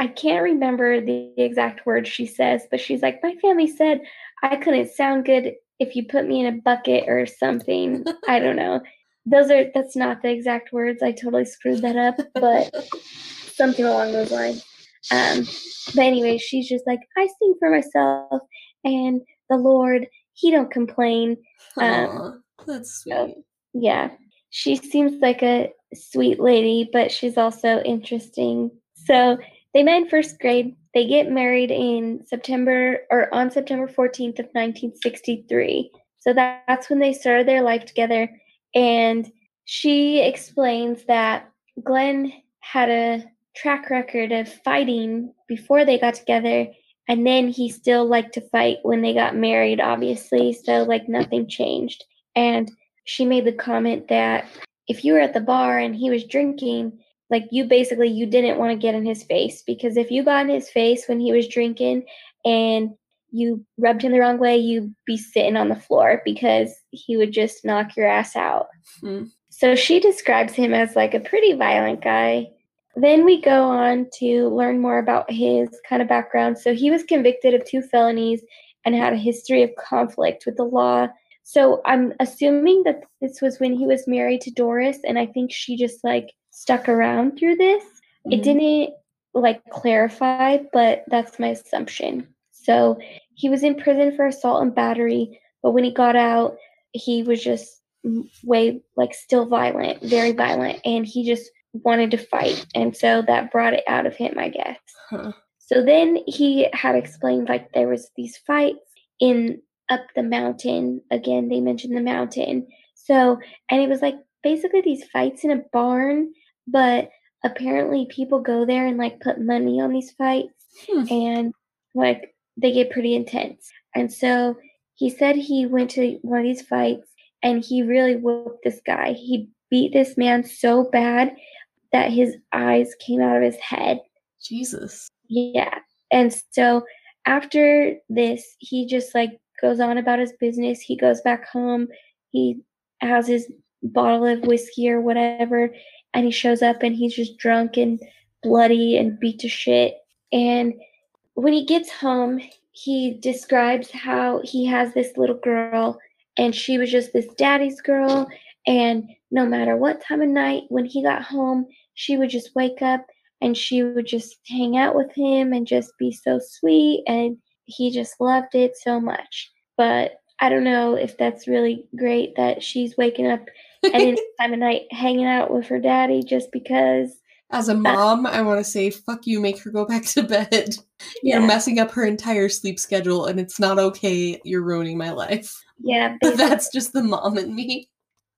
I can't remember the exact words she says. But she's like, my family said I couldn't sound good if you put me in a bucket or something. I don't know. Those are that's not the exact words. I totally screwed that up, but something along those lines. Um, but anyway, she's just like, I sing for myself, and the Lord, He don't complain. Um, that's sweet. So, yeah, she seems like a sweet lady, but she's also interesting. So they met in first grade. They get married in September or on September 14th of 1963. So that, that's when they started their life together. And she explains that Glenn had a track record of fighting before they got together and then he still liked to fight when they got married obviously so like nothing changed and she made the comment that if you were at the bar and he was drinking like you basically you didn't want to get in his face because if you got in his face when he was drinking and you rubbed him the wrong way you'd be sitting on the floor because he would just knock your ass out mm. so she describes him as like a pretty violent guy then we go on to learn more about his kind of background. So he was convicted of two felonies and had a history of conflict with the law. So I'm assuming that this was when he was married to Doris, and I think she just like stuck around through this. Mm-hmm. It didn't like clarify, but that's my assumption. So he was in prison for assault and battery, but when he got out, he was just way like still violent, very violent, and he just wanted to fight. And so that brought it out of him, I guess. Huh. So then he had explained like there was these fights in up the mountain. Again, they mentioned the mountain. So, and it was like basically these fights in a barn, but apparently people go there and like put money on these fights hmm. and like they get pretty intense. And so he said he went to one of these fights and he really whooped this guy. He beat this man so bad that his eyes came out of his head. Jesus. Yeah. And so after this, he just like goes on about his business. He goes back home. He has his bottle of whiskey or whatever, and he shows up and he's just drunk and bloody and beat to shit. And when he gets home, he describes how he has this little girl and she was just this daddy's girl. And no matter what time of night, when he got home, she would just wake up and she would just hang out with him and just be so sweet and he just loved it so much. But I don't know if that's really great that she's waking up any time of night hanging out with her daddy just because. As a mom, uh, I want to say, fuck you, make her go back to bed. You're messing up her entire sleep schedule and it's not okay. You're ruining my life. Yeah. But that's just the mom in me.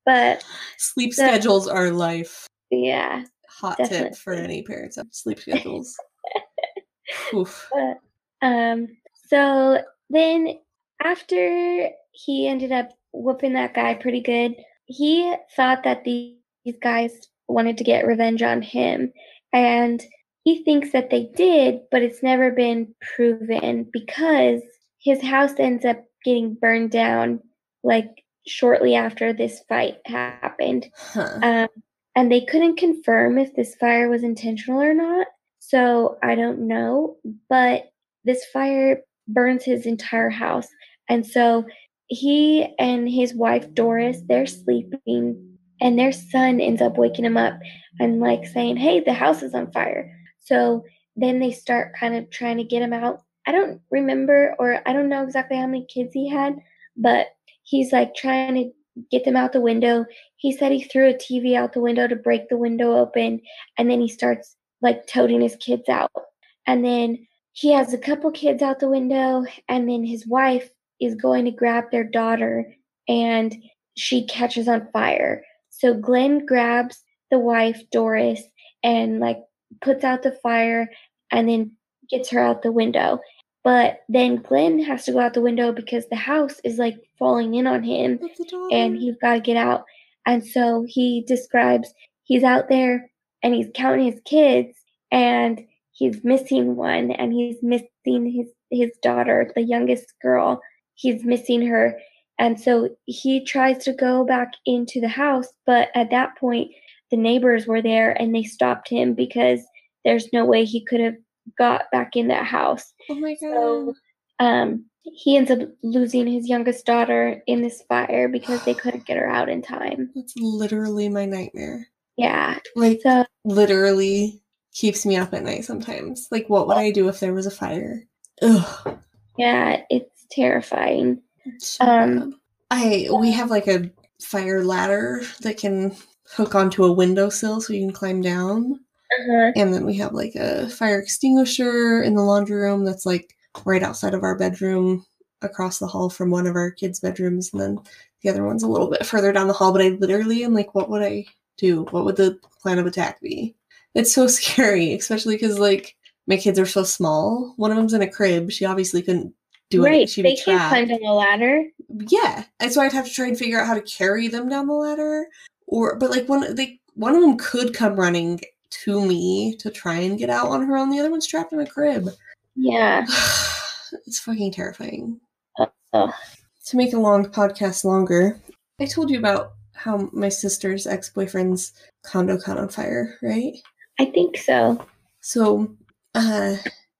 But sleep the, schedules are life. Yeah hot Definitely. tip for any parents of sleep schedules. Oof. But, um. So then, after he ended up whooping that guy pretty good, he thought that these guys wanted to get revenge on him, and he thinks that they did, but it's never been proven because his house ends up getting burned down like shortly after this fight happened. Huh. Um, and they couldn't confirm if this fire was intentional or not. So I don't know, but this fire burns his entire house. And so he and his wife Doris, they're sleeping and their son ends up waking him up and like saying, "Hey, the house is on fire." So then they start kind of trying to get him out. I don't remember or I don't know exactly how many kids he had, but he's like trying to get them out the window. He said he threw a TV out the window to break the window open, and then he starts like toting his kids out. And then he has a couple kids out the window, and then his wife is going to grab their daughter, and she catches on fire. So Glenn grabs the wife, Doris, and like puts out the fire and then gets her out the window. But then Glenn has to go out the window because the house is like falling in on him and he's got to get out. And so he describes he's out there and he's counting his kids and he's missing one and he's missing his his daughter, the youngest girl. He's missing her. And so he tries to go back into the house, but at that point the neighbors were there and they stopped him because there's no way he could have got back in that house. Oh my god. So um he ends up losing his youngest daughter in this fire because they couldn't get her out in time. That's literally my nightmare. Yeah. Like So literally keeps me up at night sometimes. Like what would I do if there was a fire? Ugh. yeah, it's terrifying. so Um. I we have like a fire ladder that can hook onto a windowsill so you can climb down. Uh-huh. And then we have like a fire extinguisher in the laundry room that's like right outside of our bedroom across the hall from one of our kids' bedrooms. And then the other one's a little bit further down the hall. But I literally am like, what would I do? What would the plan of attack be? It's so scary, especially because like my kids are so small. One of them's in a crib. She obviously couldn't do. Right. They can't climb down the ladder. Yeah, and so I'd have to try and figure out how to carry them down the ladder, or but like one they one of them could come running to me to try and get out on her own. The other one's trapped in a crib. Yeah. it's fucking terrifying. Oh. To make a long podcast longer, I told you about how my sister's ex boyfriend's condo caught on fire, right? I think so. So, uh,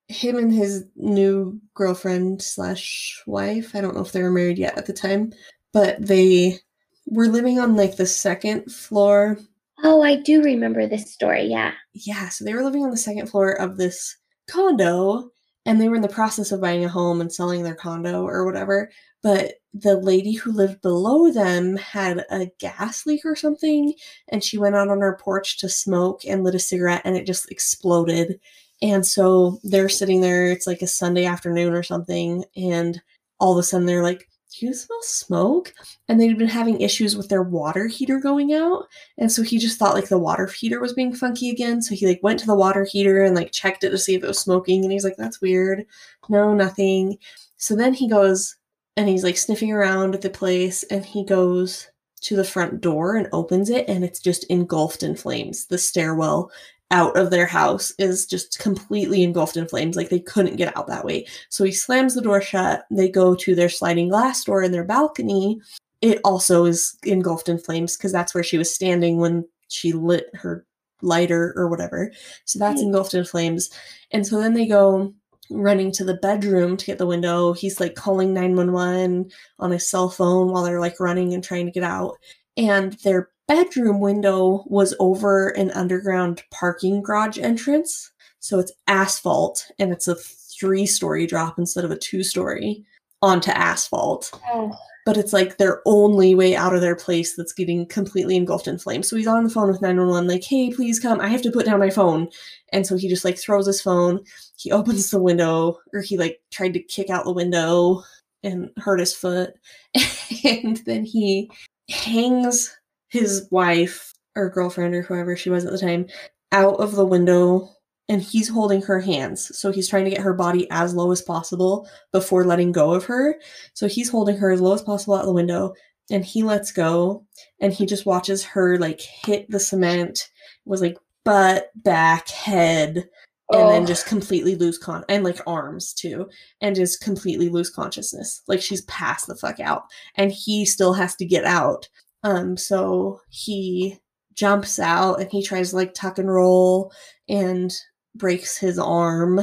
him and his new girlfriend slash wife, I don't know if they were married yet at the time, but they were living on like the second floor. Oh, I do remember this story. Yeah. Yeah, so they were living on the second floor of this condo and they were in the process of buying a home and selling their condo or whatever. But the lady who lived below them had a gas leak or something, and she went out on her porch to smoke and lit a cigarette, and it just exploded. And so they're sitting there, it's like a Sunday afternoon or something, and all of a sudden they're like, Do you smell smoke? And they'd been having issues with their water heater going out. And so he just thought like the water heater was being funky again. So he like went to the water heater and like checked it to see if it was smoking. And he's like, That's weird. No, nothing. So then he goes and he's like sniffing around at the place and he goes to the front door and opens it and it's just engulfed in flames. The stairwell out of their house is just completely engulfed in flames. Like they couldn't get out that way. So he slams the door shut. They go to their sliding glass door in their balcony. It also is engulfed in flames because that's where she was standing when she lit her lighter or whatever. So that's Right. engulfed in flames. And so then they go running to the bedroom to get the window. He's like calling 911 on his cell phone while they're like running and trying to get out. And their bedroom window was over an underground parking garage entrance. So it's asphalt and it's a three story drop instead of a two story onto asphalt Oh. but it's like their only way out of their place that's getting completely engulfed in flames. So he's on the phone with 911, like, hey, please come. I have to put down my phone. And so he just like throws his phone. He opens the window, or he like tried to kick out the window and hurt his foot. and then he hangs his wife or girlfriend or whoever she was at the time out of the window and he's holding her hands. So he's trying to get her body as low as possible before letting go of her. So he's holding her as low as possible out the window and he lets go and he just watches her like hit the cement was like butt, back, head, and then Oh. just completely lose con and like arms too, and just completely lose consciousness. Like she's passed the fuck out. And he still has to get out. Um, so he jumps out and he tries to like tuck and roll and breaks his arm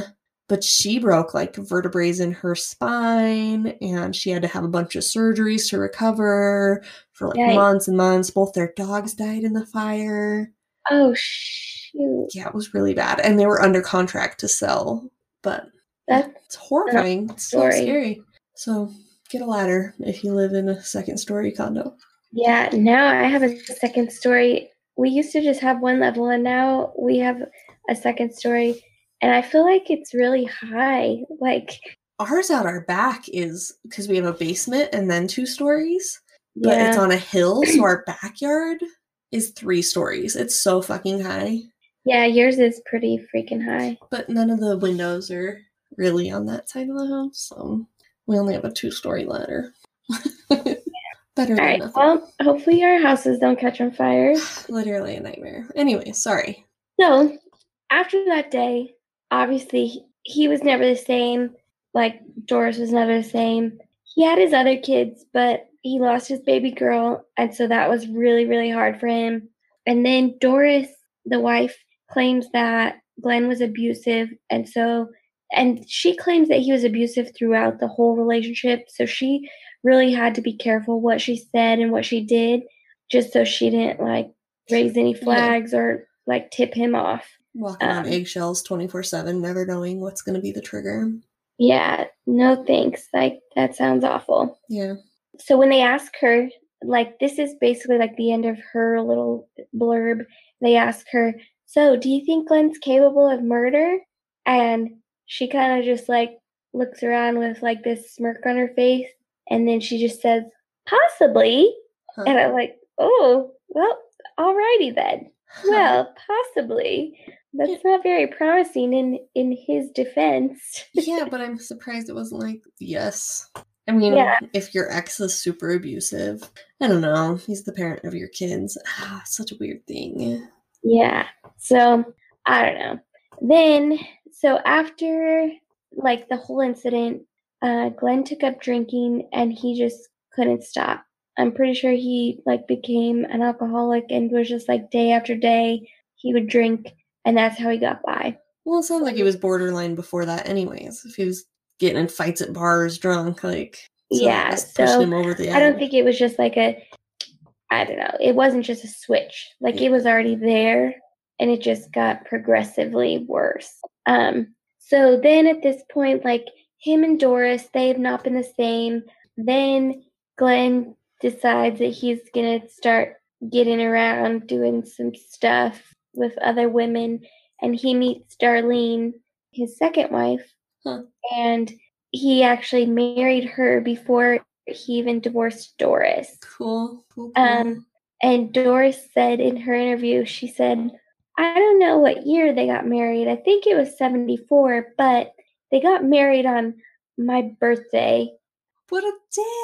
but she broke like vertebrae in her spine and she had to have a bunch of surgeries to recover for like Yikes. months and months. Both their dogs died in the fire. Oh shoot. yeah it was really bad. And they were under contract to sell but That's it's horrifying. It's so scary. So get a ladder if you live in a second story condo yeah. Now I have a second story. We used to just have one level, and now we have a second story, and I feel like it's really high. Like, ours out our back is because we have a basement and then two stories but yeah, it's on a hill so our backyard is three stories. It's so fucking high. Yeah, yours is pretty freaking high. But none of the windows are really on that side of the house, so we only have a two story ladder. Better All right. nothing. Well, hopefully our houses don't catch on fire. Literally a nightmare. Anyway, sorry. So, after that day, obviously he was never the same. Like Doris was never the same. He had his other kids, but he lost his baby girl, and so that was really, really hard for him. And then Doris, the wife, claims that Glenn was abusive, and so, and she claims that he was abusive throughout the whole relationship. So she really had to be careful what she said and what she did, just so she didn't like raise any flags or like tip him off. Walking on Um, eggshells 24 7, never knowing what's going to be the trigger. Yeah, no thanks. Like that sounds awful. Yeah. So when they ask her, like this is basically like the end of her little blurb. They ask her, "So, do you think Glenn's capable of murder?" And she kind of just like looks around with like this smirk on her face, and then she just says, "Possibly." Huh. And I'm like, "Oh, well, alrighty then. Well, possibly." That's not very promising in in his defense. yeah, but I'm surprised it wasn't like, yes. I mean, Yeah. if your ex is super abusive, I don't know. He's the parent of your kids. Ah, such a weird thing. Yeah. So I don't know. Then so after like the whole incident, uh, Glenn took up drinking and he just couldn't stop. I'm pretty sure he like became an alcoholic and was just like day after day he would drink and that's how he got by. Well, it sounds like he was borderline before that, anyways. If he was getting in fights at bars drunk, like, so Yeah, so him over the. I don't think it was just like a I don't know. It wasn't just a switch. Like it was already there and it just got progressively worse. Um so then at this point like him and Doris they have not been the same. Then Glenn decides that he's going to start getting around doing some stuff with other women and he meets Darlene, his second wife. Huh. And he actually married her before he even divorced Doris. Cool. cool, cool. Um, and Doris said in her interview, she said, I don't know what year they got married. I think it was 74, but they got married on my birthday. what a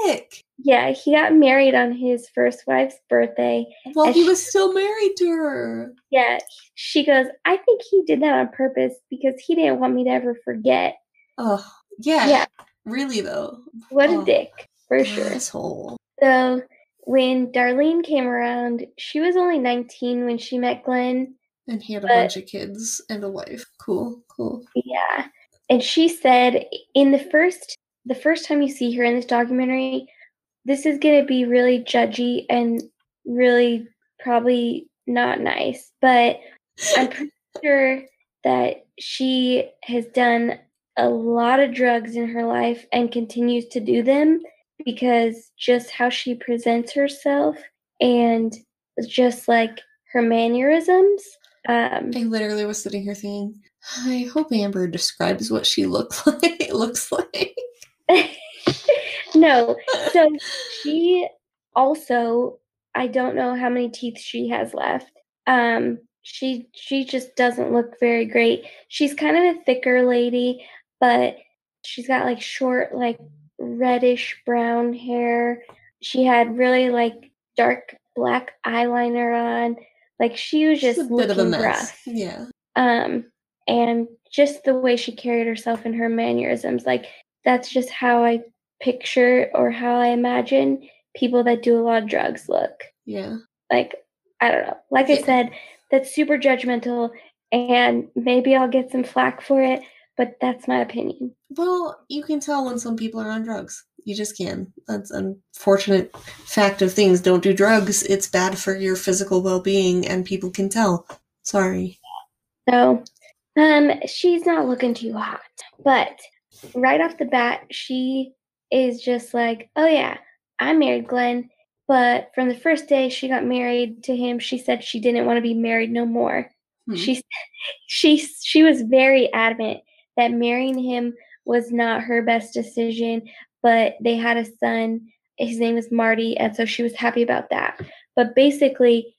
dick. Yeah, he got married on his first wife's birthday. Well, And he she- was still married to her. Yeah, she goes, I think he did that on purpose because he didn't want me to ever forget. Oh, yeah. Yeah. Really, though. What a Oh, dick, for sure. Asshole. So when Darlene came around, she was only 19 when she met Glenn. And he had a But- bunch of kids and a wife. Cool, cool. Yeah. And she said in the first the first time you see her in this documentary, this is going to be really judgy and really probably not nice, but I'm pretty sure that she has done a lot of drugs in her life and continues to do them because just how she presents herself and just like her mannerisms um I literally was sitting here thinking, I hope Amber describes what she looks like. looks like. no. So she also I don't know how many teeth she has left. Um she she just doesn't look very great. She's kind of a thicker lady, but she's got like short like reddish brown hair. She had really like dark black eyeliner on. Like she was just a bit of a looking mess. rough. Yeah. um and just the way she carried herself and her mannerisms like that's just how i picture or how i imagine people that do a lot of drugs look Yeah. like i don't know like i said that's super judgmental and maybe i'll get some flack for it but that's my opinion Well, you can tell when some people are on drugs. You just can. That's an unfortunate fact of things. Don't do drugs. It's bad for your physical well being, and people can tell. Sorry. So, um, she's not looking too hot, but right off the bat, she is just like, "Oh yeah, I married Glenn." But from the first day she got married to him, she said she didn't want to be married no more. Hmm. She, she, she was very adamant that marrying him was not her best decision. But they had a son. His name was Marty, and so she was happy about that. But basically,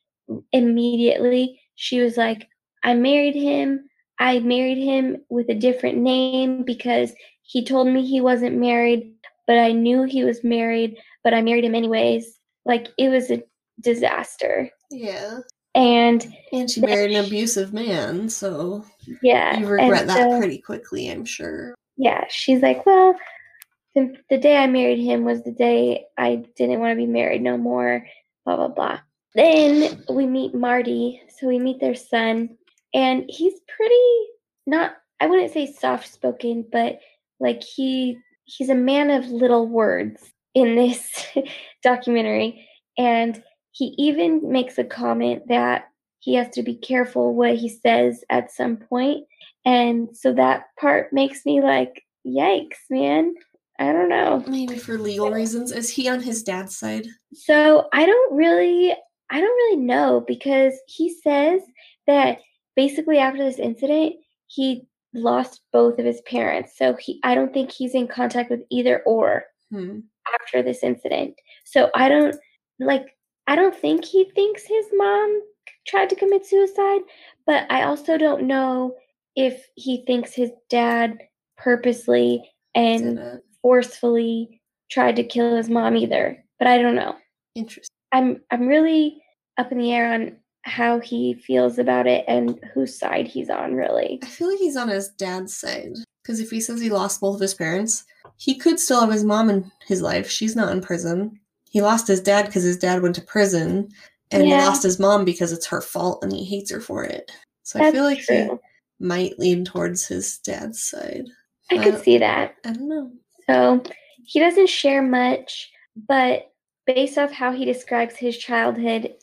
immediately she was like, I married him. I married him with a different name because he told me he wasn't married, but I knew he was married, but I married him anyways. Like it was a disaster. Yeah. And And she married an abusive man, so yeah, you regret that so- pretty quickly, I'm sure. yeah, she's like, well, the, the day I married him was the day I didn't want to be married no more, blah, blah, blah. Then we meet Marty. So we meet their son, and he's pretty not, I wouldn't say soft spoken, but like he he's a man of little words in this documentary. And he even makes a comment that he has to be careful what he says at some point and so that part makes me like, yikes, man. I don't know. Maybe for legal reasons. Is he on his dad's side? So I don't really I don't really know because he says that basically after this incident, he lost both of his parents. So he I don't think he's in contact with either or Hmm. after this incident. So I don't like I don't think he thinks his mom tried to commit suicide, but I also don't know if he thinks his dad purposely and forcefully tried to kill his mom either. But I don't know. Interesting. I'm I'm really up in the air on how he feels about it and whose side he's on really. I feel like he's on his dad's side. Because if he says he lost both of his parents, he could still have his mom in his life. She's not in prison. He lost his dad because his dad went to prison. And Yeah. he lost his mom because it's her fault and he hates her for it. So I feel like he might lean towards his dad's side. I I could see that. I don't know. So he doesn't share much, but based off how he describes his childhood,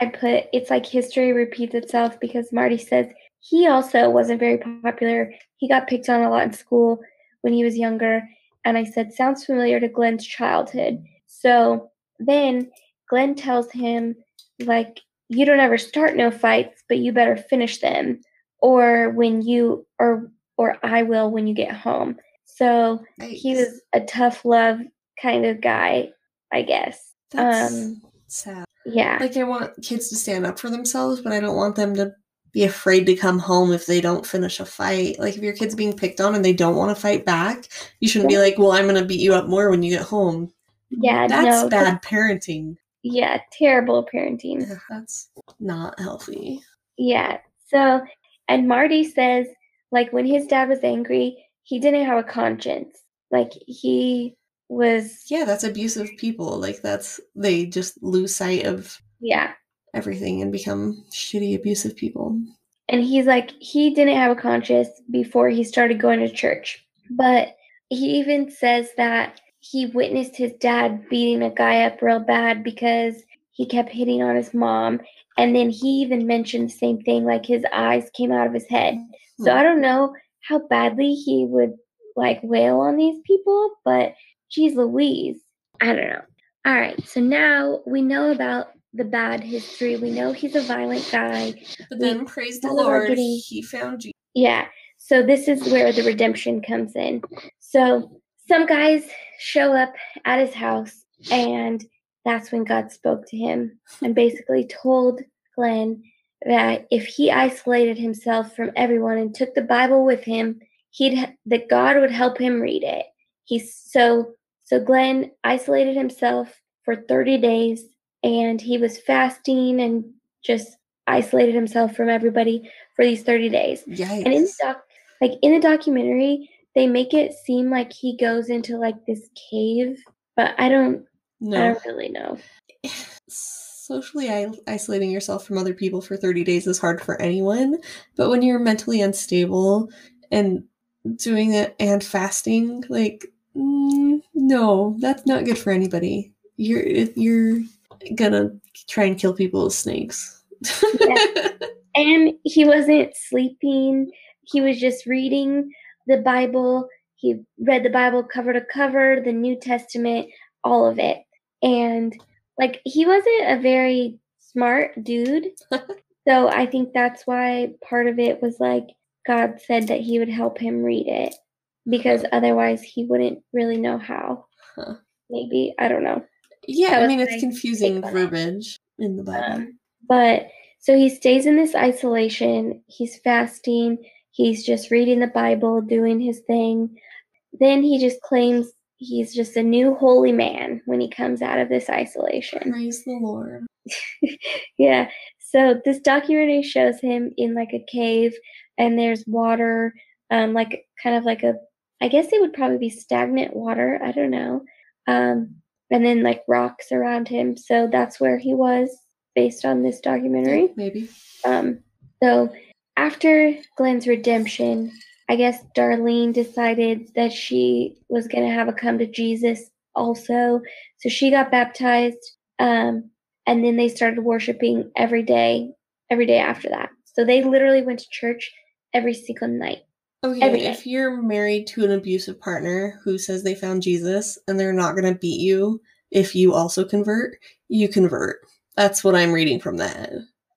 I put it's like history repeats itself because Marty says he also wasn't very popular. He got picked on a lot in school when he was younger. And I said, sounds familiar to Glenn's childhood. So then Glenn tells him, like, you don't ever start no fights, but you better finish them. Or when you or or I will when you get home. So he was a tough love kind of guy, I guess. That's um, sad. Yeah. Like I want kids to stand up for themselves, but I don't want them to be afraid to come home if they don't finish a fight. Like if your kid's being picked on and they don't want to fight back, you shouldn't be like, "Well, I'm going to beat you up more when you get home." Yeah, That's no, bad parenting. Yeah, terrible parenting. Yeah, That's not healthy. Yeah. So, and Marty says, like, when his dad was angry, he didn't have a conscience. Like, he was, Yeah, that's abusive people. Like that's they just lose sight of yeah. everything and become shitty abusive people. And he's like, he didn't have a conscience before he started going to church. But he even says that he witnessed his dad beating a guy up real bad because he kept hitting on his mom. And then he even mentioned the same thing, like his eyes came out of his head. So Hmm. I don't know how badly he would like wail on these people, but geez Louise. I don't know. All right, so now we know about the bad history. We know he's a violent guy. But we- then praise the all of our Lord, getting- he found you. Yeah. So this is where the redemption comes in. So some guys show up at his house and that's when God spoke to him and basically told Glenn that if he isolated himself from everyone and took the Bible with him, he'd that God would help him read it. He's so so Glenn isolated himself for 30 days and he was fasting and just isolated himself from everybody for these 30 days. Yikes. And in the doc, like in the documentary, they make it seem like he goes into like this cave, but I don't, I don't really know. Socially isolating yourself from other people for 30 days is hard for anyone, but when you're mentally unstable and doing it and fasting, like, mm, no, that's not good for anybody. You're you're gonna try and kill people with snakes. And he wasn't sleeping; he was just reading the Bible. He read the Bible cover to cover, the New Testament, all of it, and like he wasn't a very smart dude. so I think that's why part of it was like God said that he would help him read it because otherwise he wouldn't really know how. Huh. Maybe I don't know. yeah, That I mean it's confusing verbiage in the Bible. Um, But so he stays in this isolation. He's fasting. He's just reading the Bible, doing his thing. Then he just claims he's just a new holy man when he comes out of this isolation. Praise the Lord. yeah. So this documentary shows him in like a cave and there's water, um, like kind of like a I guess it would probably be stagnant water, I don't know. Um, and then like rocks around him. So that's where he was based on this documentary. Maybe. Um, so after Glenn's redemption, I guess Darlene decided that she was going to have a come to Jesus also. So she got baptized. Um, and then they started worshiping every day, every day after that. So they literally went to church every single night. Okay, Every day. if you're married to an abusive partner who says they found Jesus and they're not going to beat you if you also convert, you convert. That's what I'm reading from that.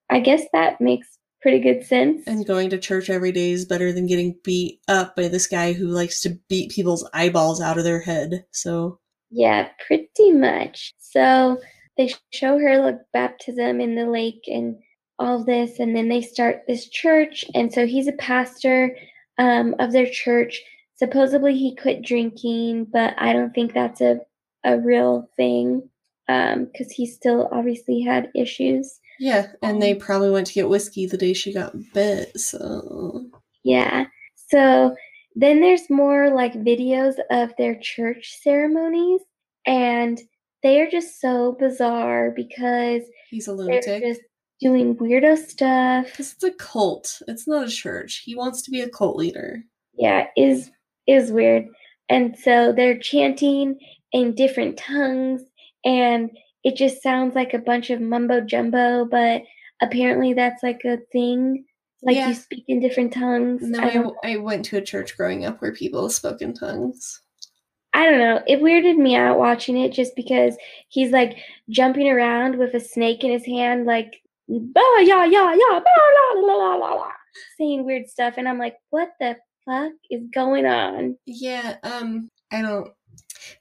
I guess that makes pretty good sense. And going to church every day is better than getting beat up by this guy who likes to beat people's eyeballs out of their head. So, Yeah, pretty much. So they show her like baptism in the lake and all this, and then they start this church. And so he's a pastor um, of their church. Supposedly he quit drinking, but I don't think that's a a real thing because he still obviously had issues. yeah, and they probably went to get whiskey the day she got bit. So, Yeah. So then there's more like videos of their church ceremonies, and they are just so bizarre because he's a they're lunatic. just doing weirdo stuff. It's a cult. It's not a church. He wants to be a cult leader. Yeah, is is weird. And so they're chanting in different tongues, and it just sounds like a bunch of mumbo jumbo. But apparently, that's like a thing. Like Yeah. you speak in different tongues. No, I I, I went to a church growing up where people spoke in tongues. I don't know. It weirded me out watching it just because he's like jumping around with a snake in his hand, like bah yeah yeah yeah bah, la, la, la, la, la, saying weird stuff, and I'm like, what the fuck is going on? Yeah, um, I don't.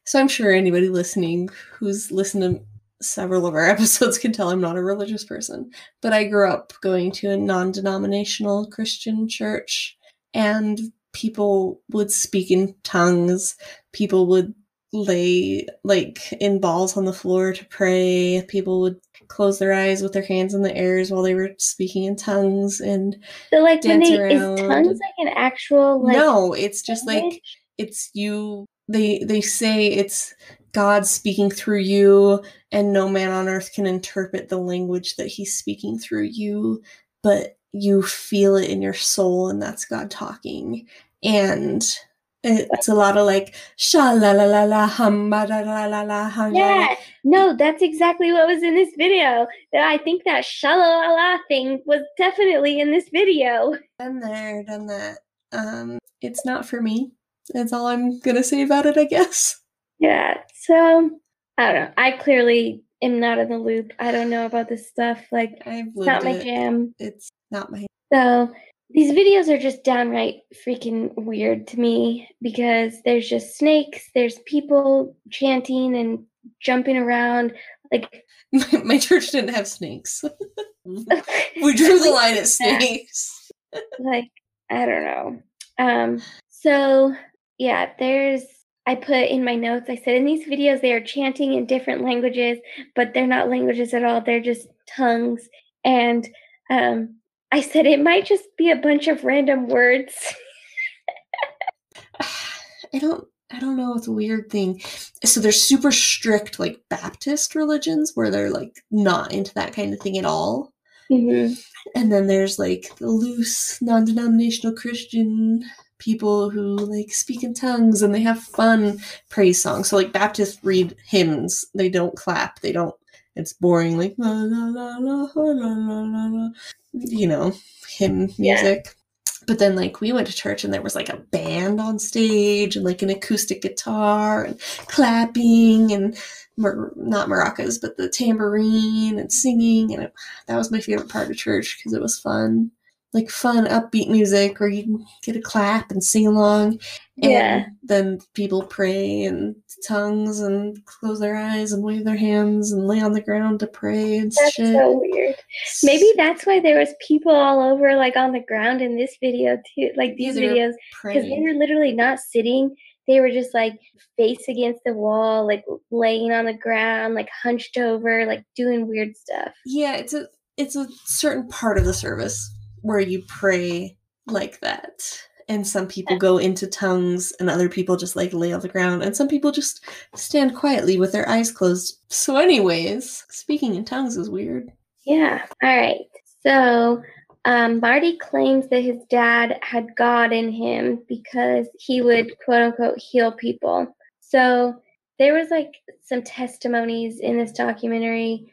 So I'm sure anybody listening who's listened to several of our episodes can tell I'm not a religious person. But I grew up going to a non denominational Christian church, and people would speak in tongues. People would lay like in balls on the floor to pray. People would close their eyes with their hands in the airs while they were speaking in tongues. And So like when Dance they is tongues like an actual like no, it's just like it's you they they say it's god speaking through you and no man on earth can interpret the language that he's speaking through you but you feel it in your soul and that's god talking and it's a lot of like sha la la la la hum la la la hum la la. Yeah, no, that's exactly what was in this video. I think that shalala thing was definitely in this video. done there done that um it's not for me that's all i'm gonna say about it i guess Yeah, so I don't know. I clearly am not in the loop. I don't know about this stuff. Like, i've it's not my it jam. it's not my So these videos are just downright freaking weird to me because there's just snakes, there's people chanting and jumping around. Like, my, my church didn't have snakes we drew the line at snakes like I don't know. Um, so yeah, there's. I put in my notes. I said in these videos they are chanting in different languages, but they're not languages at all. They're just tongues. And um, I said it might just be a bunch of random words. I don't I don't know it's a weird thing. So there's super strict like Baptist religions where they're like not into that kind of thing at all. hmm And then there's like the loose non-denominational Christian people who like speak in tongues and they have fun praise songs. So like Baptists read hymns. They don't clap. They don't it's boring like la la la la la la la la you know, hymn Yeah. music. But then like we went to church and there was like a band on stage and like an acoustic guitar and clapping and mar- not maracas but the tambourine and singing and it, that was my favorite part of church because it was fun. Like fun upbeat music where you can get a clap and sing along. And Yeah. then people pray in tongues and close their eyes and wave their hands and lay on the ground to pray and That's shit. so weird. Maybe that's why there was people all over, like on the ground in this video too, like these Yeah, they were videos, because they were literally not sitting. They were just like face against the wall, like laying on the ground, like hunched over, like doing weird stuff. Yeah, it's a it's a certain part of the service where you pray like that. And some people go into tongues and other people just like lay on the ground and some people just stand quietly with their eyes closed. So anyways, speaking in tongues is weird. Yeah. All right. So um, Marty claims that his dad had God in him because he would quote unquote heal people. So there was like some testimonies in this documentary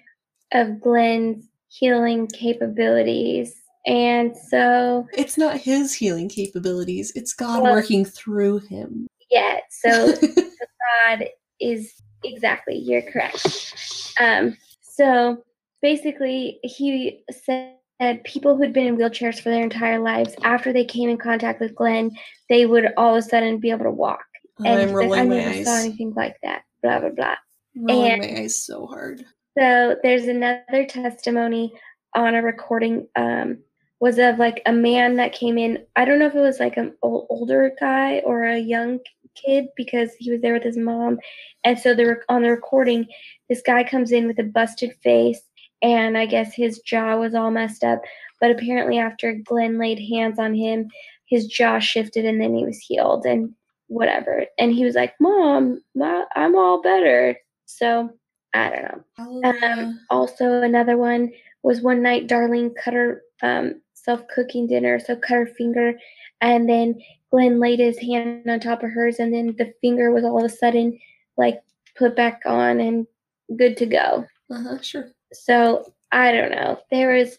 of Glenn's healing capabilities. And so, It's not his healing capabilities, it's God Well- working through him. yeah, so God is exactly, you're correct. Um, so basically, he said people who'd been in wheelchairs for their entire lives, after they came in contact with Glenn, they would all of a sudden be able to walk. And I'm he's like, I rolling never saw anything like that. Blah blah blah. Rolling and- my eyes so hard. So there's another testimony on a recording. Um, was of like a man that came in. I don't know if it was like an ol- older guy or a young kid because he was there with his mom, and so the rec- on the recording, this guy comes in with a busted face, and I guess his jaw was all messed up. But apparently, after Glenn laid hands on him, his jaw shifted, and then he was healed and whatever. And he was like, "Mom, I'm all better." So I don't know. Hallelujah. Also, another one was one night Darlene cut her um, self cooking dinner, so cut her finger, and then Glenn laid his hand on top of hers, and then the finger was all of a sudden like put back on and good to go. Uh-huh, sure. So I don't know. There is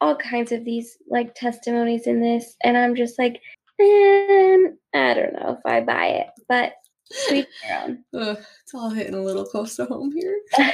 all kinds of these like testimonies in this, and I'm just like, eh, I don't know if I buy it, but sweet own. Ugh, it's all hitting a little close to home here.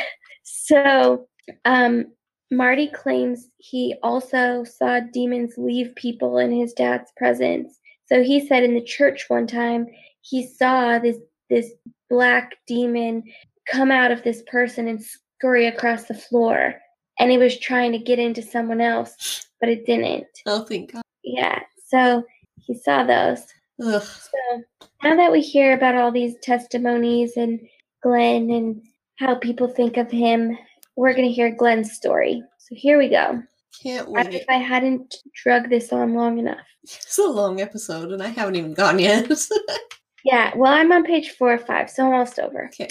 So, um, Marty claims he also saw demons leave people in his dad's presence. So he said in the church one time he saw this this black demon come out of this person and scurry across the floor, and it was trying to get into someone else, but it didn't. Oh, thank God. Yeah. So he saw those. Ugh. So now that we hear about all these testimonies and Glenn and how people think of him, we're going to hear Glenn's story. So here we go. Can't wait. if I hadn't drug this on long enough. It's a long episode, and I haven't even gone yet. Yeah, well, I'm on page four or five, so almost over. okay.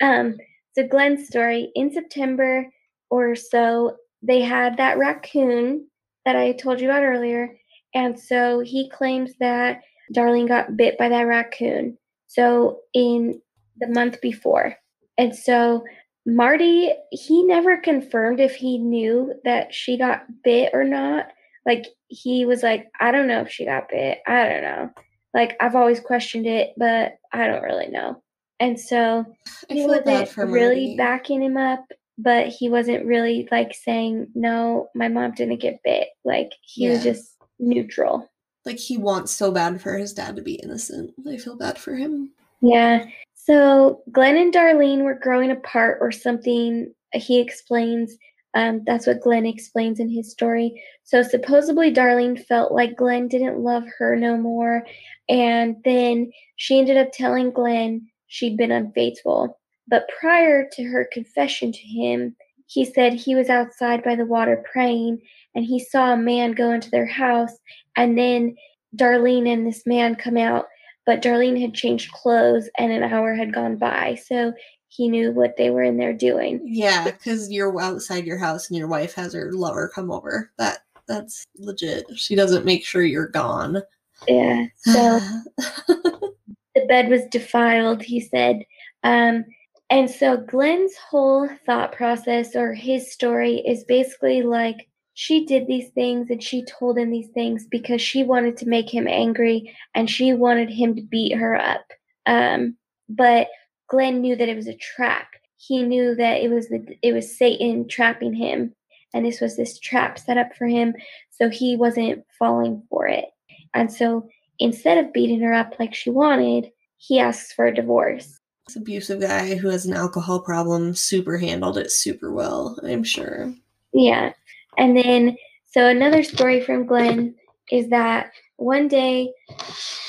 Um, so Glenn's story in September or so, they had that raccoon that I told you about earlier, and so he claims that Darlene got bit by that raccoon. So in the month before, and so Marty, he never confirmed if he knew that she got bit or not. Like he was like, I don't know if she got bit. I don't know. Like I've always questioned it, but I don't really know. And so I he feel bad wasn't for really Marty. backing him up, but he wasn't really like saying, "No, my mom didn't get bit." Like he was just neutral. Like he wants so bad for his dad to be innocent. I feel bad for him. Yeah. So Glenn and Darlene were growing apart or something. He explains. Um, that's what Glenn explains in his story. So supposedly Darlene felt like Glenn didn't love her no more, and then she ended up telling Glenn she'd been unfaithful. But prior to her confession to him, he said he was outside by the water praying, and he saw a man go into their house, and then Darlene and this man come out but Darlene had changed clothes and an hour had gone by, so he knew what they were in there doing. Yeah, because you're outside your house and your wife has her lover come over. That that's legit. She doesn't make sure you're gone. Yeah. So the bed was defiled, he said. Um, and so Glenn's whole thought process or his story is basically like she did these things and she told him these things because she wanted to make him angry and she wanted him to beat her up. Um, but Glenn knew that it was a trap. He knew that it was the, it was Satan trapping him. and this was this trap set up for him, so he wasn't falling for it. And so instead of beating her up like she wanted, he asks for a divorce. This abusive guy who has an alcohol problem super handled it super well, I'm sure. Yeah. And then, so another story from Glenn is that one day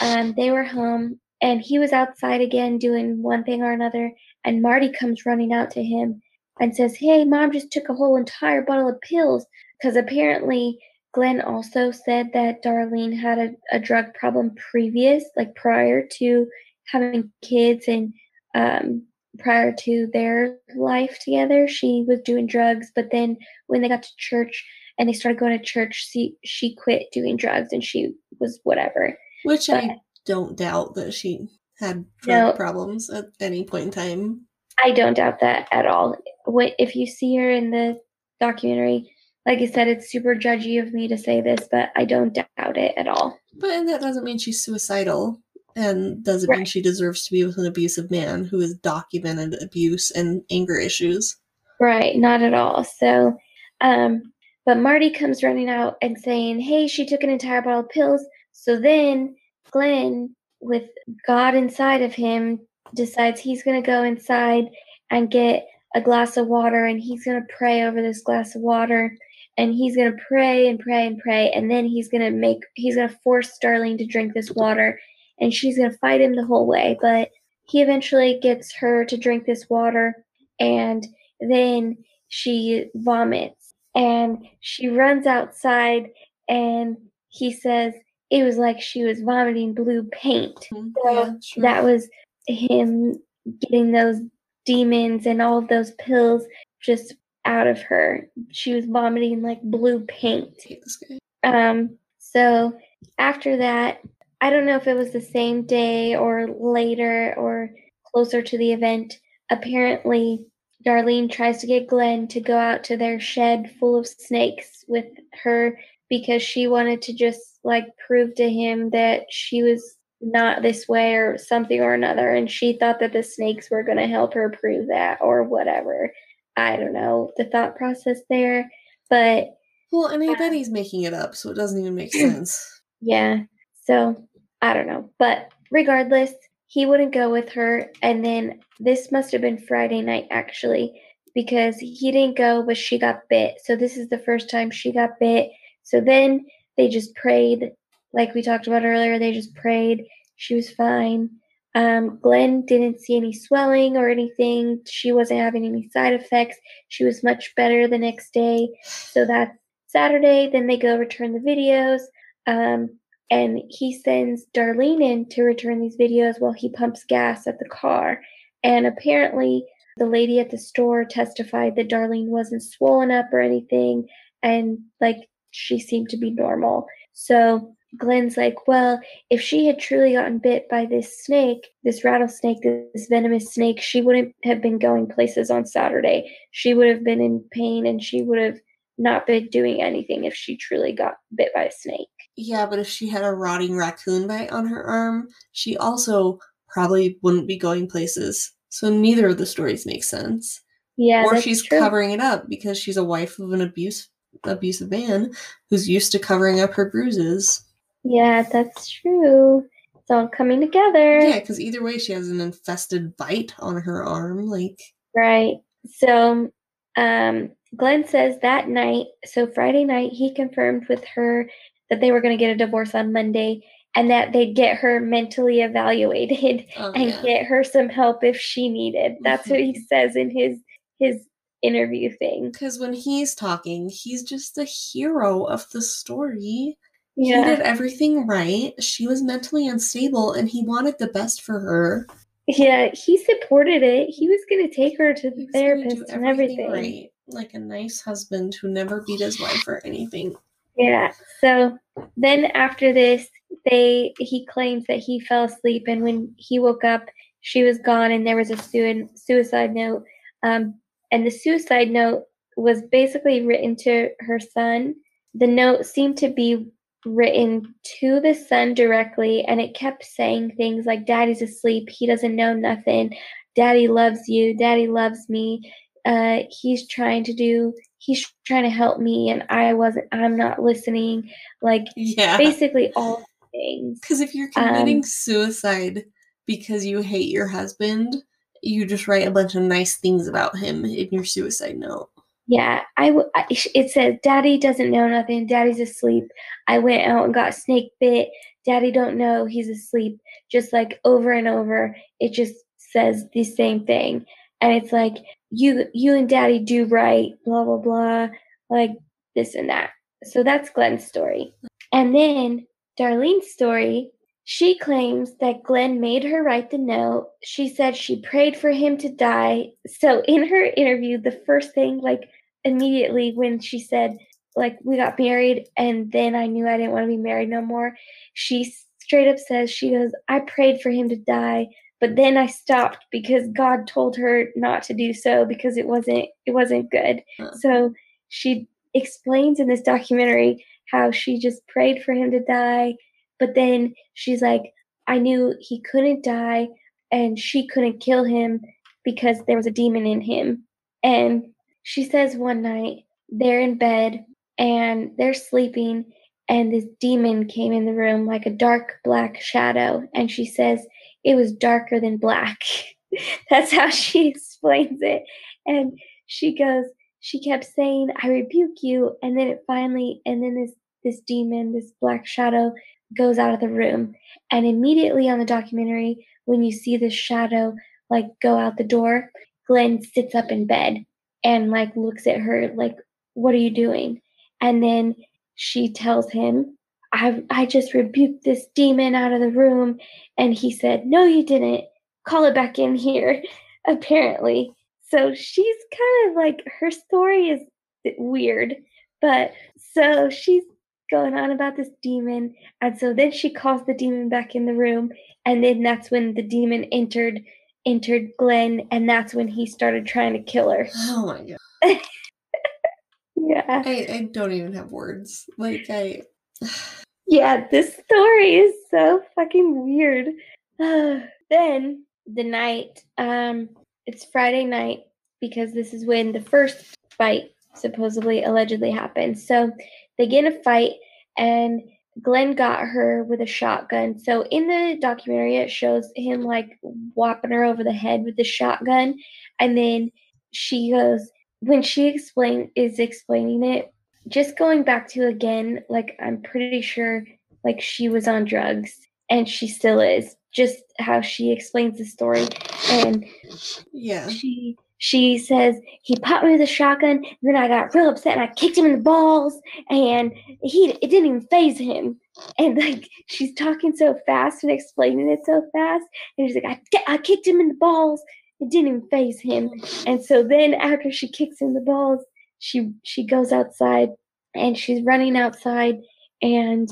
um, they were home and he was outside again doing one thing or another. And Marty comes running out to him and says, Hey, mom just took a whole entire bottle of pills. Because apparently, Glenn also said that Darlene had a, a drug problem previous, like prior to having kids and um, prior to their life together. She was doing drugs, but then when they got to church and they started going to church, she she quit doing drugs and she was whatever. Which but, I don't doubt that she had drug no, problems at any point in time. I don't doubt that at all. What if you see her in the documentary? Like I said, it's super judgy of me to say this, but I don't doubt it at all. But that doesn't mean she's suicidal and doesn't right. mean she deserves to be with an abusive man who has documented abuse and anger issues. Right, not at all. So, um, but Marty comes running out and saying, "Hey, she took an entire bottle of pills." So then Glenn, with God inside of him, decides he's going to go inside and get a glass of water and he's going to pray over this glass of water and he's going to pray and pray and pray and then he's going to make he's going to force Darlene to drink this water and she's going to fight him the whole way but he eventually gets her to drink this water and then she vomits and she runs outside and he says it was like she was vomiting blue paint. Mm-hmm. So yeah, that was him getting those demons and all of those pills just out of her. She was vomiting like blue paint. Um so after that, I don't know if it was the same day or later or closer to the event. Apparently, Darlene tries to get Glenn to go out to their shed full of snakes with her because she wanted to just like prove to him that she was not this way or something or another and she thought that the snakes were going to help her prove that or whatever. I don't know the thought process there but well and i bet he's making it up so it doesn't even make sense. Yeah so i don't know but regardless he wouldn't go with her and then this must have been friday night actually because he didn't go but she got bit so this is the first time she got bit so then they just prayed, like we talked about earlier. They just prayed. She was fine. Um, Glenn didn't see any swelling or anything. She wasn't having any side effects. She was much better the next day. So that's Saturday. Then they go return the videos. Um, and he sends Darlene in to return these videos while he pumps gas at the car. And apparently, the lady at the store testified that Darlene wasn't swollen up or anything. And like she seemed to be normal. So Glenn's like, well, if she had truly gotten bit by this snake, this rattlesnake, this venomous snake, she wouldn't have been going places on Saturday. She would have been in pain and she would have not been doing anything if she truly got bit by a snake. Yeah, but if she had a rotting raccoon bite on her arm, she also probably wouldn't be going places. So neither of the stories make sense. Yeah. Or she's true. covering it up because she's a wife of an abuse abusive man who's used to covering up her bruises. Yeah, that's true. It's all coming together. Yeah, because either way, she has an infested bite on her arm. Like, right. So, um, Glenn says that night, so Friday night, he confirmed with her that they were going to get a divorce on Monday and that they'd get her mentally evaluated oh, and yeah. get her some help if she needed. That's mm-hmm. what he says in his his interview thing. Because when he's talking, he's just the hero of the story. Yeah. He did everything right. She was mentally unstable and he wanted the best for her. Yeah, he supported it. He was going to take her to the therapist and everything. Right. Like a nice husband who never beat his wife or anything. Yeah. So then after this, they he claims that he fell asleep and when he woke up, she was gone and there was a suicide note. Um, and the suicide note was basically written to her son. The note seemed to be written to the son directly, and it kept saying things like, Daddy's asleep, he doesn't know nothing, Daddy loves you, Daddy loves me. Uh, he's trying to do he's trying to help me and I wasn't I'm not listening. Like Yeah. basically all things. Because if you're committing Um, suicide because you hate your husband, you just write a bunch of nice things about him in your suicide note. Yeah, I, w- I- it says daddy doesn't know nothing. Daddy's asleep. I went out and got snake bit. Daddy don't know he's asleep. Just like over and over, it just says the same thing. And it's like you you and daddy do right, blah blah blah, like this and that. So that's Glenn's story. And then Darlene's story, she claims that Glenn made her write the note. She said she prayed for him to die. So in her interview, the first thing, like immediately when she said, like, we got married and then I knew I didn't want to be married no more, she straight up says, she goes, I prayed for him to die. But then I stopped because God told her not to do so because it wasn't it wasn't good. Huh. So she explains in this documentary how she just prayed for him to die, but then she's like, I knew he couldn't die and she couldn't kill him because there was a demon in him. And she says one night they're in bed and they're sleeping and this demon came in the room like a dark black shadow and she says it was darker than black. That's how she explains it. And she goes, she kept saying, I rebuke you. And then it finally, and then this, this demon, this black shadow goes out of the room. And immediately on the documentary, when you see this shadow like go out the door, Glenn sits up in bed and like looks at her like, what are you doing? And then she tells him, I, I just rebuked this demon out of the room. And he said, No, you didn't. Call it back in here, apparently. So she's kind of like, her story is weird. But so she's going on about this demon. And so then she calls the demon back in the room. And then that's when the demon entered entered Glenn and that's when he started trying to kill her. Oh my god. Yeah. I, I don't even have words. Like I Yeah, this story is so fucking weird. then the night, um, it's Friday night because this is when the first fight supposedly allegedly happened. So they get in a fight and Glenn got her with a shotgun. So in the documentary, it shows him like whopping her over the head with the shotgun, and then she goes when she explain is explaining it. Just going back to again, like I'm pretty sure like she was on drugs and she still is. Just how she explains the story, and yeah. she she says he popped me with a shotgun and then i got real upset and i kicked him in the balls and he it didn't even phase him and like she's talking so fast and explaining it so fast and she's like i, I kicked him in the balls it didn't even phase him mm. and so then after she kicks him in the balls she she goes outside and she's running outside and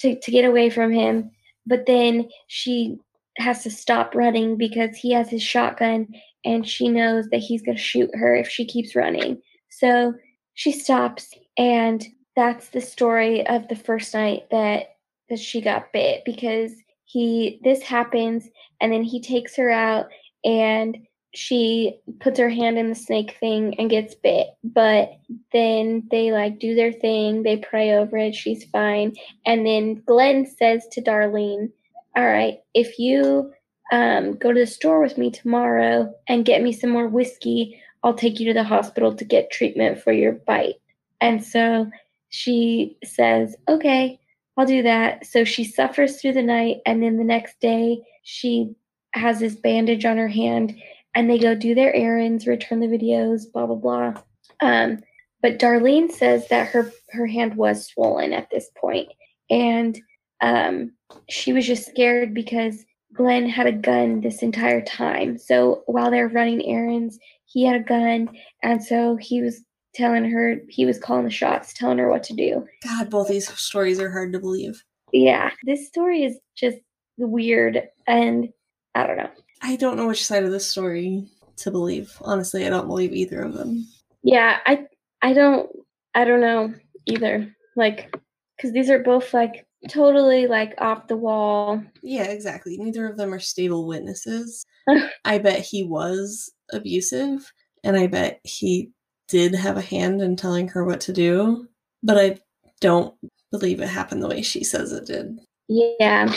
to, to get away from him but then she has to stop running because he has his shotgun and she knows that he's going to shoot her if she keeps running. So she stops and that's the story of the first night that that she got bit because he this happens and then he takes her out and she puts her hand in the snake thing and gets bit but then they like do their thing they pray over it she's fine and then glenn says to darlene all right if you um, go to the store with me tomorrow and get me some more whiskey. I'll take you to the hospital to get treatment for your bite. And so she says, Okay, I'll do that. So she suffers through the night. And then the next day, she has this bandage on her hand and they go do their errands, return the videos, blah, blah, blah. Um, but Darlene says that her, her hand was swollen at this point, And um, she was just scared because Glenn had a gun this entire time. So while they're running errands, he had a gun, and so he was telling her he was calling the shots, telling her what to do. God, both these stories are hard to believe. Yeah, this story is just weird, and I don't know. I don't know which side of the story to believe. Honestly, I don't believe either of them. Yeah, I I don't I don't know either. Like, because these are both like totally like off the wall. Yeah, exactly. Neither of them are stable witnesses. I bet he was abusive, and I bet he did have a hand in telling her what to do, but I don't believe it happened the way she says it did. Yeah,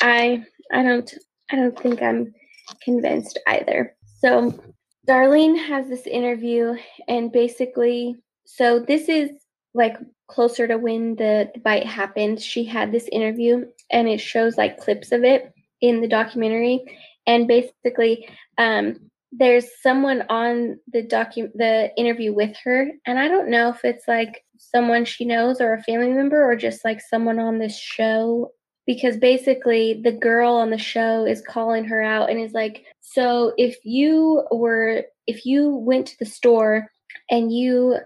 I I don't I don't think I'm convinced either. So Darlene has this interview, and basically, so this is like closer to when the, the bite happened. She had this interview, and it shows like clips of it in the documentary. And basically, um, there's someone on the docu the interview with her, and I don't know if it's like someone she knows or a family member or just like someone on this show because basically the girl on the show is calling her out and is like so if you were if you went to the store and you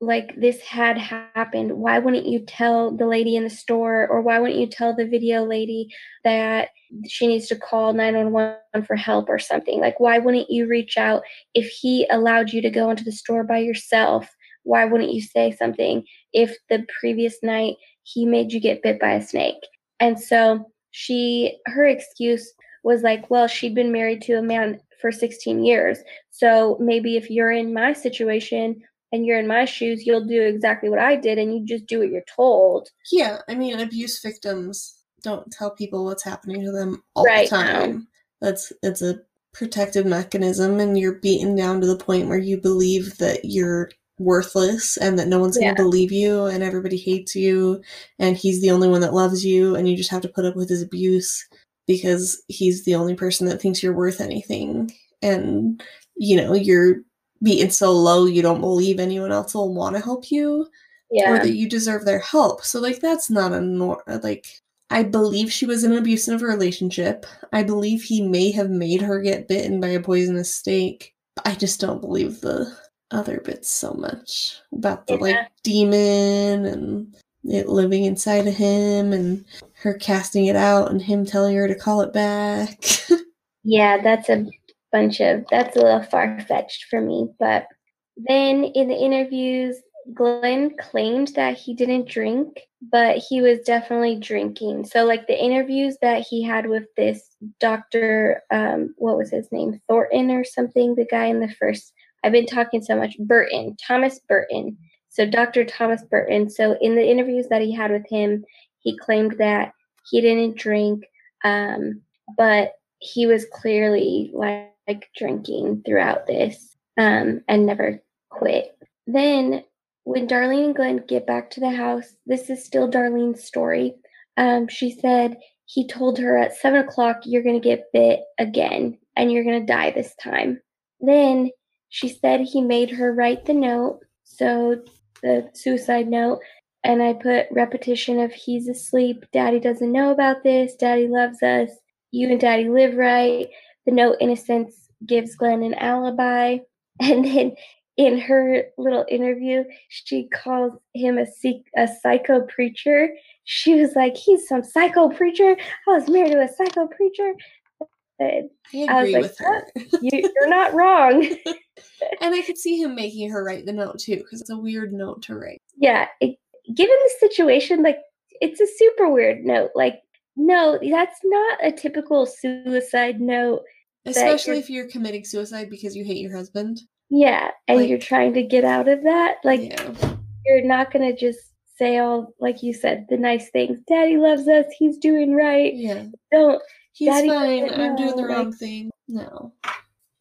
like this had happened why wouldn't you tell the lady in the store or why wouldn't you tell the video lady that she needs to call 911 for help or something? Like why wouldn't you reach out if he allowed you to go into the store by yourself? Why wouldn't you say something if the previous night he made you get bit by a snake and so she, her excuse was like, well, she'd been married to a man for 16 years. So maybe if you're in my situation and you're in my shoes, you'll do exactly what I did and you just do what you're told. Yeah, I mean, abuse victims don't tell people what's happening to them all right the time. Now. That's it's a protective mechanism and you're beaten down to the point where you believe that you're worthless and that no one's going to believe you and everybody hates you and he's the only one that loves you and you just have to put up with his abuse because he's the only person that thinks you're worth anything and you know you're beaten so low you don't believe anyone else will want to help you yeah. or that you deserve their help so like that's not a nor like I believe she was in an abusive relationship. I believe he may have made her get bitten by a poisonous snake. I just don't believe the other bits so much about the like demon and it living inside of him and her casting it out and him telling her to call it back. yeah, that's a bunch of that's a little far fetched for me. But then in the interviews, Glenn claimed that he didn't drink, but he was definitely drinking. So, like the interviews that he had with this doctor, um, what was his name, Thornton or something, the guy in the first I've been talking so much. Burton, Thomas Burton. So Dr. Thomas Burton. So in the interviews that he had with him, he claimed that he didn't drink, um, but he was clearly like, like drinking throughout this um, and never quit. Then when Darlene and Glenn get back to the house, this is still Darlene's story. Um, she said he told her at seven o'clock, You're going to get bit again and you're going to die this time. Then she said he made her write the note, so the suicide note, and I put repetition of he's asleep, daddy doesn't know about this, daddy loves us, you and daddy live right. The note, in a sense, gives Glenn an alibi. And then in her little interview, she calls him a, a psycho preacher. She was like, he's some psycho preacher. I was married to a psycho preacher. I agree I was like, with her. you, are not wrong. and I could see him making her write the note too, because it's a weird note to write. Yeah, it, given the situation, like it's a super weird note. Like, no, that's not a typical suicide note. Especially if you're committing suicide because you hate your husband. Yeah, and like, you're trying to get out of that. Like, yeah. you're not gonna just say all, like you said, the nice things. Daddy loves us. He's doing right. Yeah. Don't He's Daddy fine. I'm doing the wrong thing. No.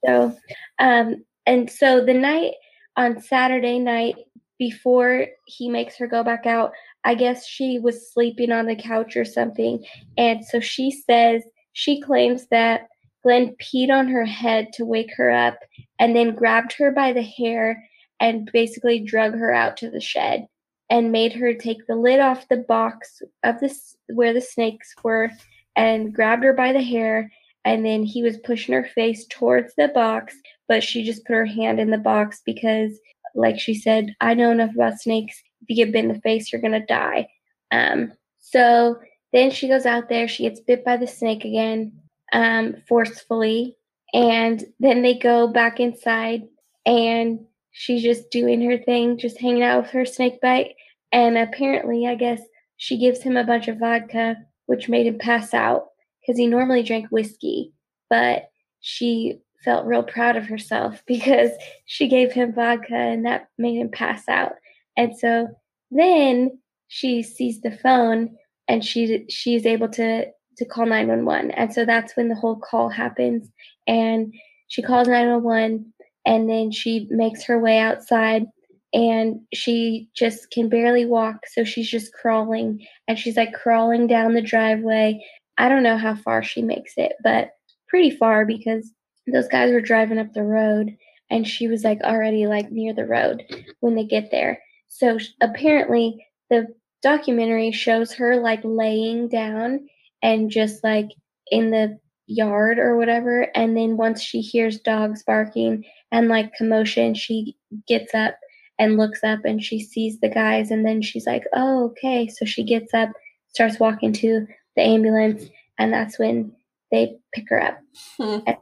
So, um, and so the night on Saturday night before he makes her go back out, I guess she was sleeping on the couch or something. And so she says, she claims that Glenn peed on her head to wake her up and then grabbed her by the hair and basically drug her out to the shed and made her take the lid off the box of this where the snakes were and grabbed her by the hair and then he was pushing her face towards the box but she just put her hand in the box because like she said i know enough about snakes. If you get bit in the face you're gonna die. Um, so then she goes out there she gets bit by the snake again um, forcefully and then they go back inside and she's just doing her thing just hanging out with her snake bite and apparently i guess she gives him a bunch of vodka which made him pass out because he normally drank whiskey. But she felt real proud of herself because she gave him vodka and that made him pass out. And so then she sees the phone and she she's able to to call 911. And so that's when the whole call happens and she calls 911 and then she makes her way outside and she just can barely walk so she's just crawling and she's like crawling down the driveway. I don't know how far she makes it but pretty far because those guys were driving up the road and she was like already like near the road when they get there. So apparently the documentary shows her like laying down and just like in the yard or whatever and then once she hears dogs barking and like commotion she gets up and looks up and she sees the guys and then she's like oh okay. So she gets up starts walking to the ambulance and that's when they pick her up. Hmm. so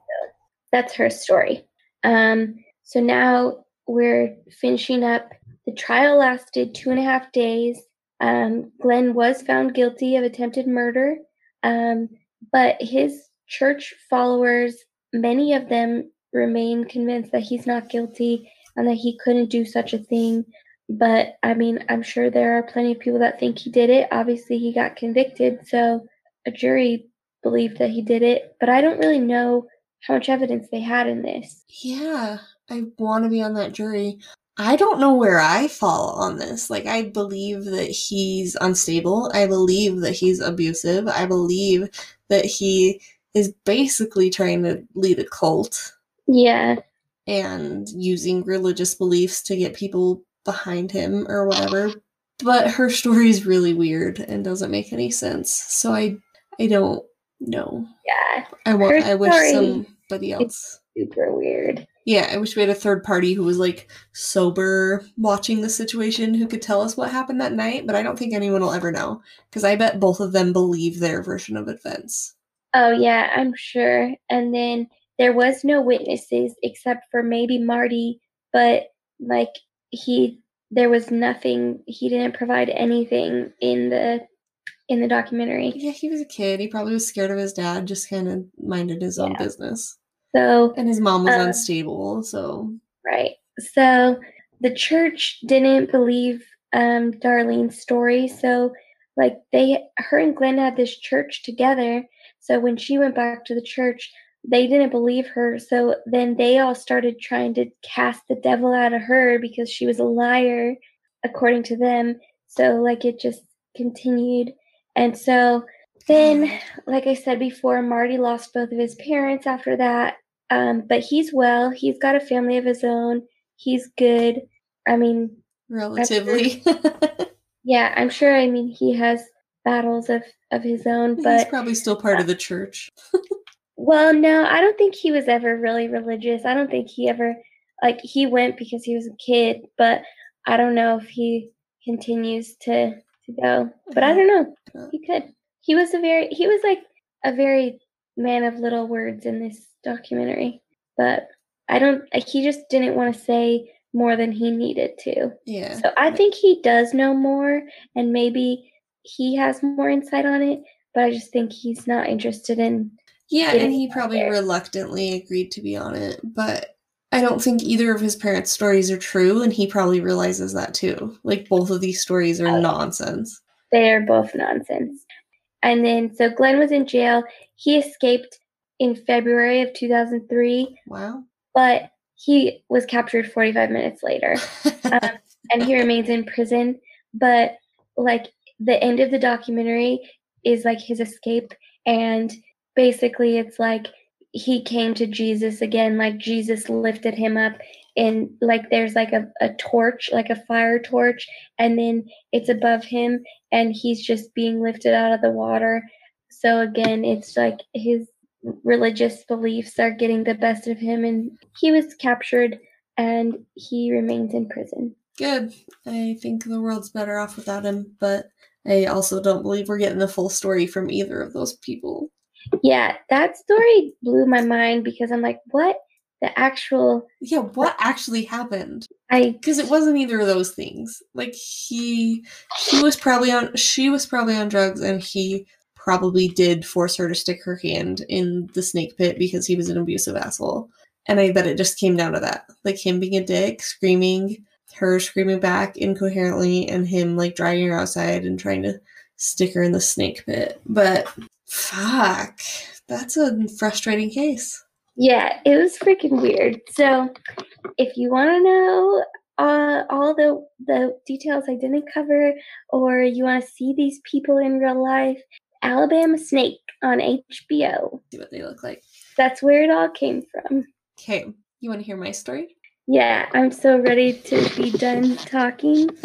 that's her story. Um, so now we're finishing up. The trial lasted two and a half days. Um, glenn was found guilty of attempted murder. Um, but his church followers many of them remain convinced that he's not guilty and that he couldn't do such a thing. But I mean, I'm sure there are plenty of people that think he did it. Obviously, he got convicted, so a jury believed that he did it. But I don't really know how much evidence they had in this. Yeah, I want to be on that jury. I don't know where I fall on this. Like, I believe that he's unstable. I believe that he's abusive. I believe that he is basically trying to lead a cult. Yeah and using religious beliefs to get people behind him or whatever. But her story is really weird and doesn't make any sense. So I I don't know. Yeah. I want I wish somebody else super weird. Yeah, I wish we had a third party who was like sober watching the situation who could tell us what happened that night, but I don't think anyone will ever know because I bet both of them believe their version of events. Oh yeah, I'm sure. And then there was no witnesses except for maybe Marty, but like he there was nothing he didn't provide anything in the in the documentary. Yeah, he was a kid. He probably was scared of his dad, just kind of minded his yeah. own business. So and his mom was um, unstable, so right. So the church didn't believe um Darlene's story, so like they her and Glenn had this church together. So when she went back to the church, they didn't believe her. So then they all started trying to cast the devil out of her because she was a liar, according to them. So, like, it just continued. And so then, like I said before, Marty lost both of his parents after that. Um, but he's well. He's got a family of his own. He's good. I mean, relatively. Sure, yeah, I'm sure. I mean, he has battles of of his own, but he's probably still part uh, of the church. Well, no, I don't think he was ever really religious. I don't think he ever like he went because he was a kid, but I don't know if he continues to to go. But I mm-hmm. don't know. Uh. He could. He was a very he was like a very man of little words in this documentary. But I don't he just didn't want to say more than he needed to. Yeah. So I think he does know more and maybe he has more insight on it, but I just think he's not interested in yeah, and he probably there. reluctantly agreed to be on it, but I don't think either of his parents' stories are true, and he probably realizes that too. Like both of these stories are oh, nonsense. They are both nonsense. And then, so Glenn was in jail. He escaped in February of 2003. Wow. But he was captured 45 minutes later. um, and he remains in prison. But, like, the end of the documentary is like his escape. And basically it's like he came to Jesus again, like Jesus lifted him up and like there's like a, a torch, like a fire torch, and then it's above him and he's just being lifted out of the water. So again, it's like his religious beliefs are getting the best of him and he was captured and he remains in prison. Good. I think the world's better off without him, but I also don't believe we're getting the full story from either of those people. Yeah, that story blew my mind because I'm like, what? The actual Yeah, what actually happened? I because it wasn't either of those things. Like he he was probably on she was probably on drugs and he probably did force her to stick her hand in the snake pit because he was an abusive asshole. And I bet it just came down to that. Like him being a dick, screaming, her screaming back incoherently, and him like dragging her outside and trying to stick her in the snake pit. But fuck, that's a frustrating case. Yeah, it was freaking weird. So, if you want to know uh, all the the details I didn't cover, or you want to see these people in real life, Alabama Snake on HBO. See what they look like. That's where it all came from. Okay, you want to hear my story? Yeah, I'm so ready to be done talking.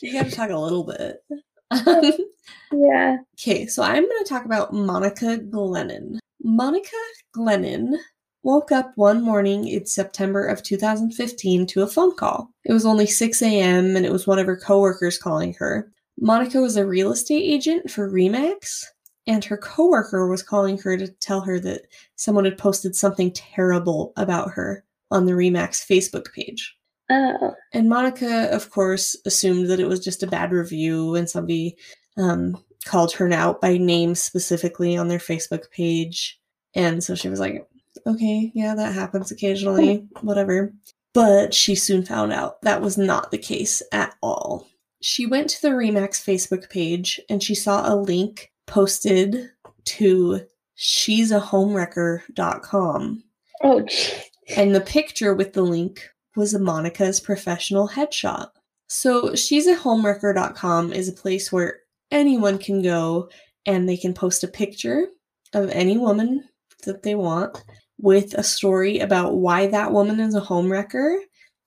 you got to talk a little bit. yeah. Okay, so I'm going to talk about Monica Glennon. Monica Glennon woke up one morning in September of 2015 to a phone call. It was only 6 a.m. and it was one of her coworkers calling her. Monica was a real estate agent for Remax, and her coworker was calling her to tell her that someone had posted something terrible about her on the Remax Facebook page. Oh. And Monica, of course, assumed that it was just a bad review and somebody um, called her out by name specifically on their Facebook page. And so she was like, okay, yeah, that happens occasionally, whatever. But she soon found out that was not the case at all. She went to the Remax Facebook page and she saw a link posted to she's a homewrecker.com. Oh, geez. And the picture with the link was Monica's professional headshot. So she's a homewrecker.com is a place where anyone can go and they can post a picture of any woman that they want with a story about why that woman is a homewrecker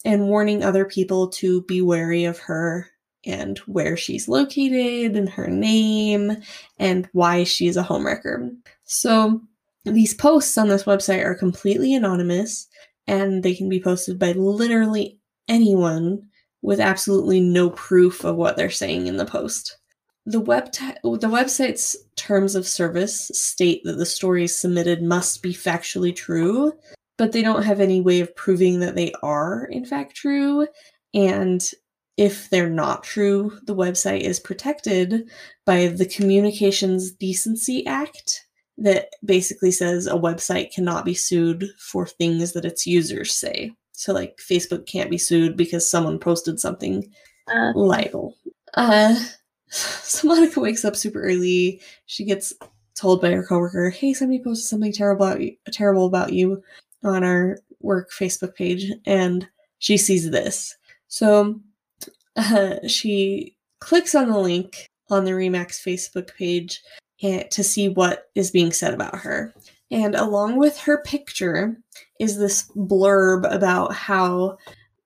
and warning other people to be wary of her and where she's located and her name and why she's a homewrecker. So these posts on this website are completely anonymous and they can be posted by literally anyone with absolutely no proof of what they're saying in the post. The web the website's terms of service state that the stories submitted must be factually true, but they don't have any way of proving that they are in fact true. And if they're not true, the website is protected by the Communications Decency Act that basically says a website cannot be sued for things that its users say. So, like, Facebook can't be sued because someone posted something Uh, libel. Uh, so Monica wakes up super early. She gets told by her coworker, "Hey, somebody posted something terrible about you, terrible about you on our work Facebook page," and she sees this. So uh, she clicks on the link on the Remax Facebook page to see what is being said about her. And along with her picture is this blurb about how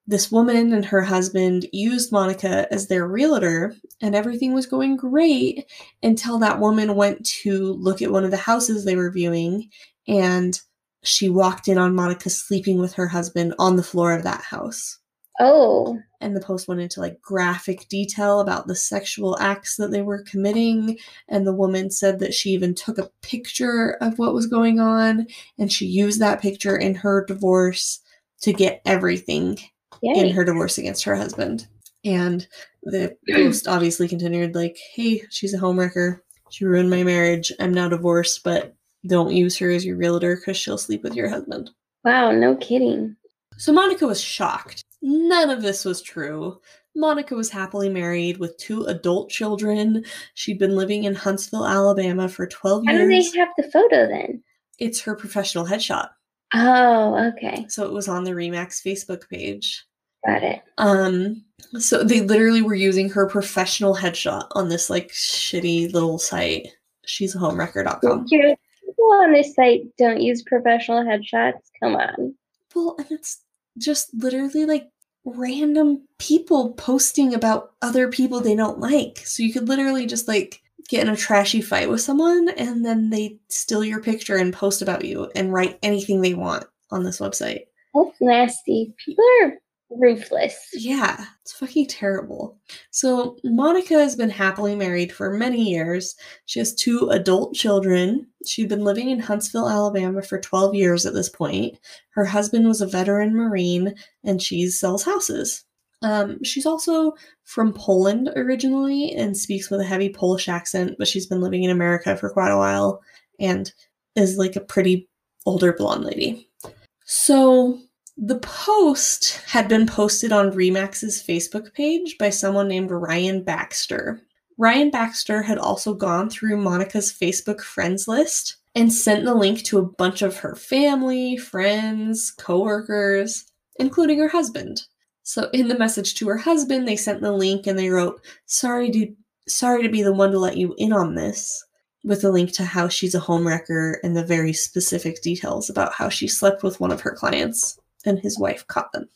this woman and her husband used Monica as their realtor, and everything was going great until that woman went to look at one of the houses they were viewing, and she walked in on Monica sleeping with her husband on the floor of that house. oh. And the post went into like graphic detail about the sexual acts that they were committing. And the woman said that she even took a picture of what was going on and she used that picture in her divorce to get everything in her divorce against her husband. And the post obviously continued like, hey, she's a homewrecker. She ruined my marriage. I'm now divorced, but don't use her as your realtor because she'll sleep with your husband. Wow, no kidding. So Monica was shocked. None of this was true. Monica was happily married with two adult children. She'd been living in Huntsville, Alabama for 12 How do years. they have the photo then? It's her professional headshot. Oh, okay. So it was on the Remax Facebook page. Got it. Um so they literally were using her professional headshot on this like shitty little site. She's a homewrecker.com. People on this site don't use professional headshots. Come on. Well, and it's just literally like random people posting about other people they don't like. So you could literally just like get in a trashy fight with someone and then they steal your picture and post about you and write anything they want on this website. That's nasty. People are ruthless. Yeah, it's fucking terrible. So, Monica has been happily married for many years. She has two adult children. She'd been living in Huntsville, Alabama for 12 years at this point. Her husband was a veteran Marine and she sells houses. Um, she's also from Poland originally and speaks with a heavy Polish accent, but she's been living in America for quite a while and is like a pretty older blonde lady. So the post had been posted on Remax's Facebook page by someone named Ryan Baxter. Ryan Baxter had also gone through Monica's Facebook friends list and sent the link to a bunch of her family, friends, coworkers, including her husband. So in the message to her husband, they sent the link and they wrote, "Sorry to sorry to be the one to let you in on this." With a link to how she's a homewrecker and the very specific details about how she slept with one of her clients and his wife caught them.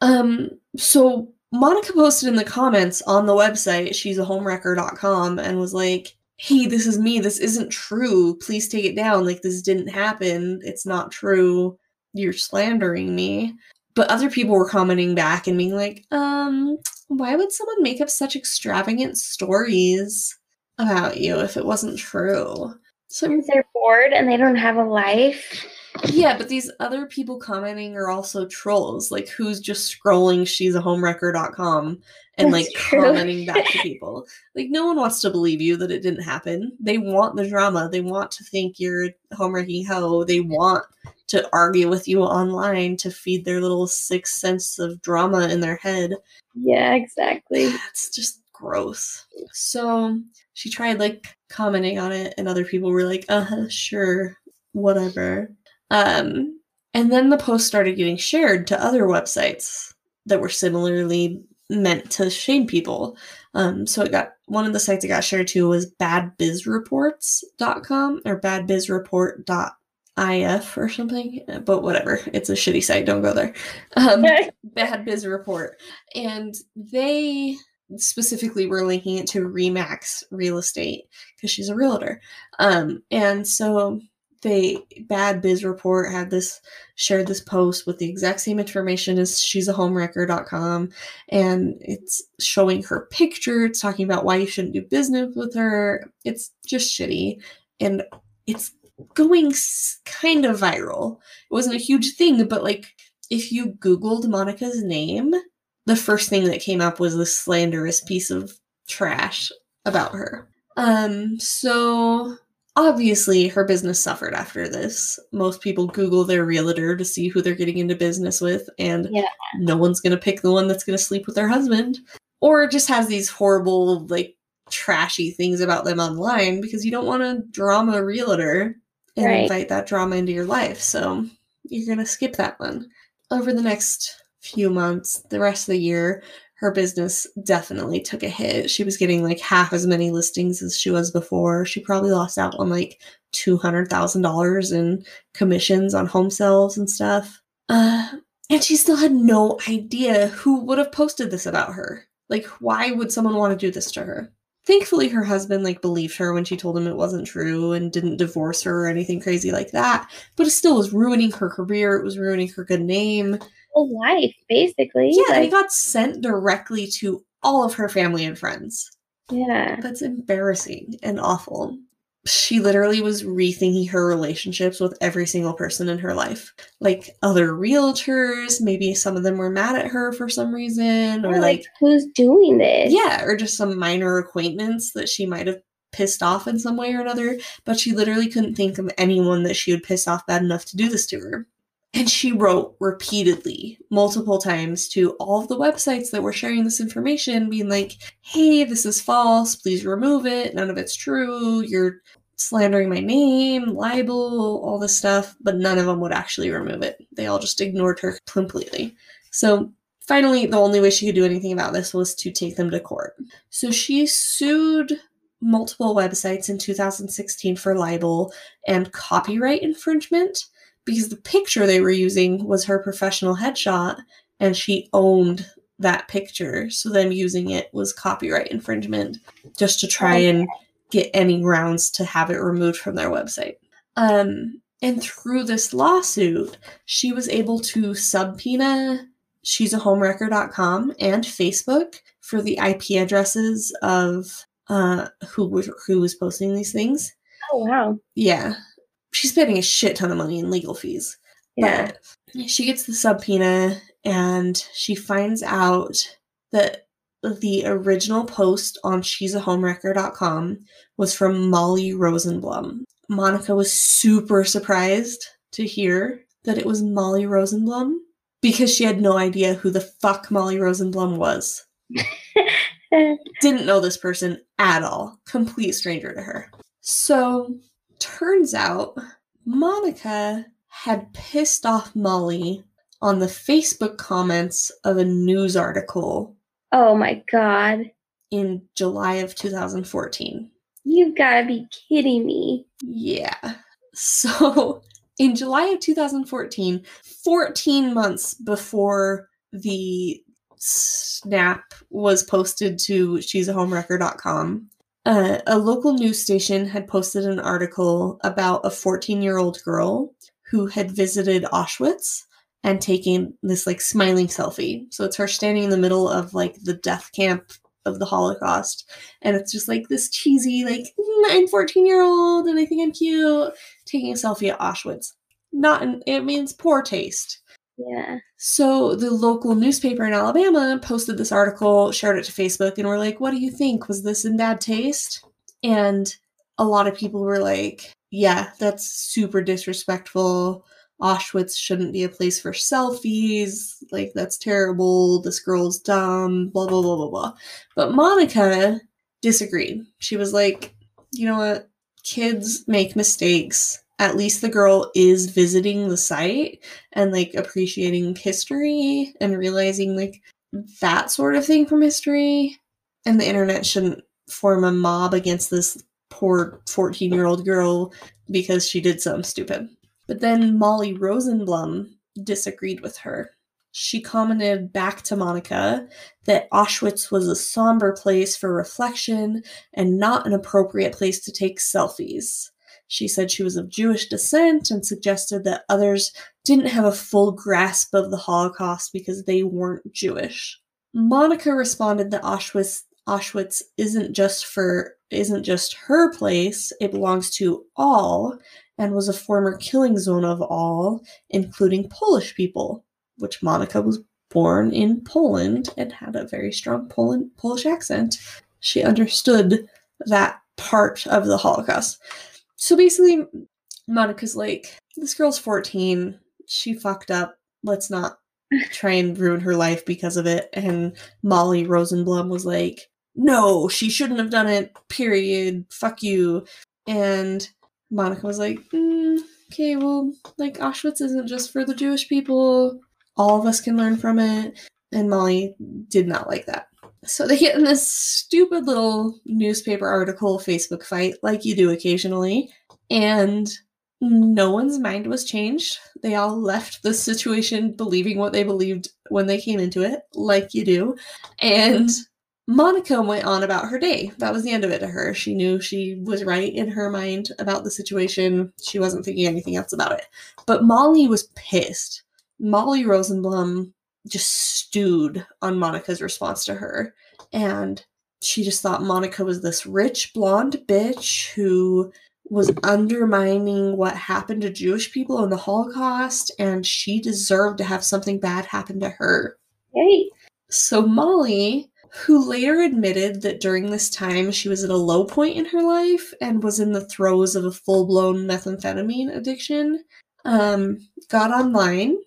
Um, so Monica posted in the comments on the website, she's a homewrecker.com, and was like, Hey, this is me. This isn't true. Please take it down. Like, this didn't happen. It's not true. You're slandering me. But other people were commenting back and being like, um, why would someone make up such extravagant stories about you if it wasn't true? So they're bored and they don't have a life. Yeah, but these other people commenting are also trolls, like who's just scrolling she's a homewrecker.com and That's like true. commenting back to people. Like no one wants to believe you that it didn't happen. They want the drama. They want to think you're a homewrecking hoe. They want to argue with you online to feed their little sixth sense of drama in their head. Yeah, exactly. It's just gross. So she tried like commenting on it and other people were like, uh sure, whatever. Um, and then the post started getting shared to other websites that were similarly meant to shame people. Um, so it got one of the sites it got shared to was badbizreports.com or badbizreport.if or something, but whatever. It's a shitty site. Don't go there. Um, Bad Biz Report. And they specifically were linking it to Remax Real Estate because she's a realtor. Um, and so they bad biz report had this shared this post with the exact same information as she's a homewrecker.com and it's showing her picture it's talking about why you shouldn't do business with her. It's just shitty and it's going kind of viral. It wasn't a huge thing but like if you googled monica's name the first thing that came up was this slanderous piece of trash about her. Um so Obviously, her business suffered after this. Most people Google their realtor to see who they're getting into business with, and yeah. no one's going to pick the one that's going to sleep with their husband. Or just has these horrible, like, trashy things about them online because you don't want to drama realtor and right. invite that drama into your life. So you're going to skip that one. Over the next few months, the rest of the year, her business definitely took a hit. She was getting like half as many listings as she was before. She probably lost out on like $200,000 in commissions on home sales and stuff. Uh, and she still had no idea who would have posted this about her. Like, why would someone want to do this to her? Thankfully, her husband like believed her when she told him it wasn't true and didn't divorce her or anything crazy like that. But it still was ruining her career. It was ruining her good name whole life, basically. Yeah, like, and it got sent directly to all of her family and friends. Yeah. That's embarrassing and awful. She literally was rethinking her relationships with every single person in her life. Like other realtors, maybe some of them were mad at her for some reason, or like, like who's doing this? Yeah, or just some minor acquaintance that she might have pissed off in some way or another, but she literally couldn't think of anyone that she would piss off bad enough to do this to her. And she wrote repeatedly, multiple times, to all of the websites that were sharing this information, being like, hey, this is false. Please remove it. None of it's true. You're slandering my name, libel, all this stuff. But none of them would actually remove it. They all just ignored her completely. So finally, the only way she could do anything about this was to take them to court. So she sued multiple websites in 2016 for libel and copyright infringement because the picture they were using was her professional headshot and she owned that picture. So them using it was copyright infringement just to try and get any grounds to have it removed from their website. Um, and through this lawsuit, she was able to subpoena she's a homewrecker.com and Facebook for the IP addresses of uh, who was who was posting these things. Oh wow. Yeah she's spending a shit ton of money in legal fees. Yeah. But she gets the subpoena and she finds out that the original post on she's a homewrecker.com was from Molly Rosenblum. Monica was super surprised to hear that it was Molly Rosenblum because she had no idea who the fuck Molly Rosenblum was. Didn't know this person at all. Complete stranger to her. So, turns out Monica had pissed off Molly on the Facebook comments of a news article oh my god. in July of 2014. You've gotta be kidding me. Yeah. So in July of 2014, 14 months before the snap was posted to she's a homewrecker.com, uh, a local news station had posted an article about a 14 year old girl who had visited Auschwitz and taken this like smiling selfie. So it's her standing in the middle of like the death camp of the Holocaust. And it's just like this cheesy, like, "Mm, I'm 14 year old and I think I'm cute, taking a selfie at Auschwitz. Not, in, it means poor taste. Yeah. So the local newspaper in Alabama posted this article, shared it to Facebook, and were like, What do you think? Was this in bad taste? And a lot of people were like, Yeah, that's super disrespectful. Auschwitz shouldn't be a place for selfies. Like, that's terrible. This girl's dumb. Blah, blah, blah, blah, blah. But Monica disagreed. She was like, You know what? Kids make mistakes. At least the girl is visiting the site and like appreciating history and realizing like that sort of thing from history. And the internet shouldn't form a mob against this poor 14 year old girl because she did something stupid. But then Molly Rosenblum disagreed with her. She commented back to Monica that Auschwitz was a somber place for reflection and not an appropriate place to take selfies. She said she was of Jewish descent and suggested that others didn't have a full grasp of the Holocaust because they weren't Jewish. Monica responded that Auschwitz Auschwitz isn't just for isn't just her place, it belongs to all and was a former killing zone of all, including Polish people, which Monica was born in Poland and had a very strong Poland, Polish accent. She understood that part of the Holocaust. So basically, Monica's like, this girl's 14. She fucked up. Let's not try and ruin her life because of it. And Molly Rosenblum was like, no, she shouldn't have done it, period. Fuck you. And Monica was like, mm, okay, well, like, Auschwitz isn't just for the Jewish people. All of us can learn from it. And Molly did not like that. So they get in this stupid little newspaper article Facebook fight, like you do occasionally, and no one's mind was changed. They all left the situation believing what they believed when they came into it, like you do. And Monica went on about her day. That was the end of it to her. She knew she was right in her mind about the situation. She wasn't thinking anything else about it. But Molly was pissed. Molly Rosenblum just stewed on Monica's response to her. And she just thought Monica was this rich blonde bitch who was undermining what happened to Jewish people in the Holocaust, and she deserved to have something bad happen to her. Hey. So Molly, who later admitted that during this time she was at a low point in her life and was in the throes of a full-blown methamphetamine addiction, um, got online.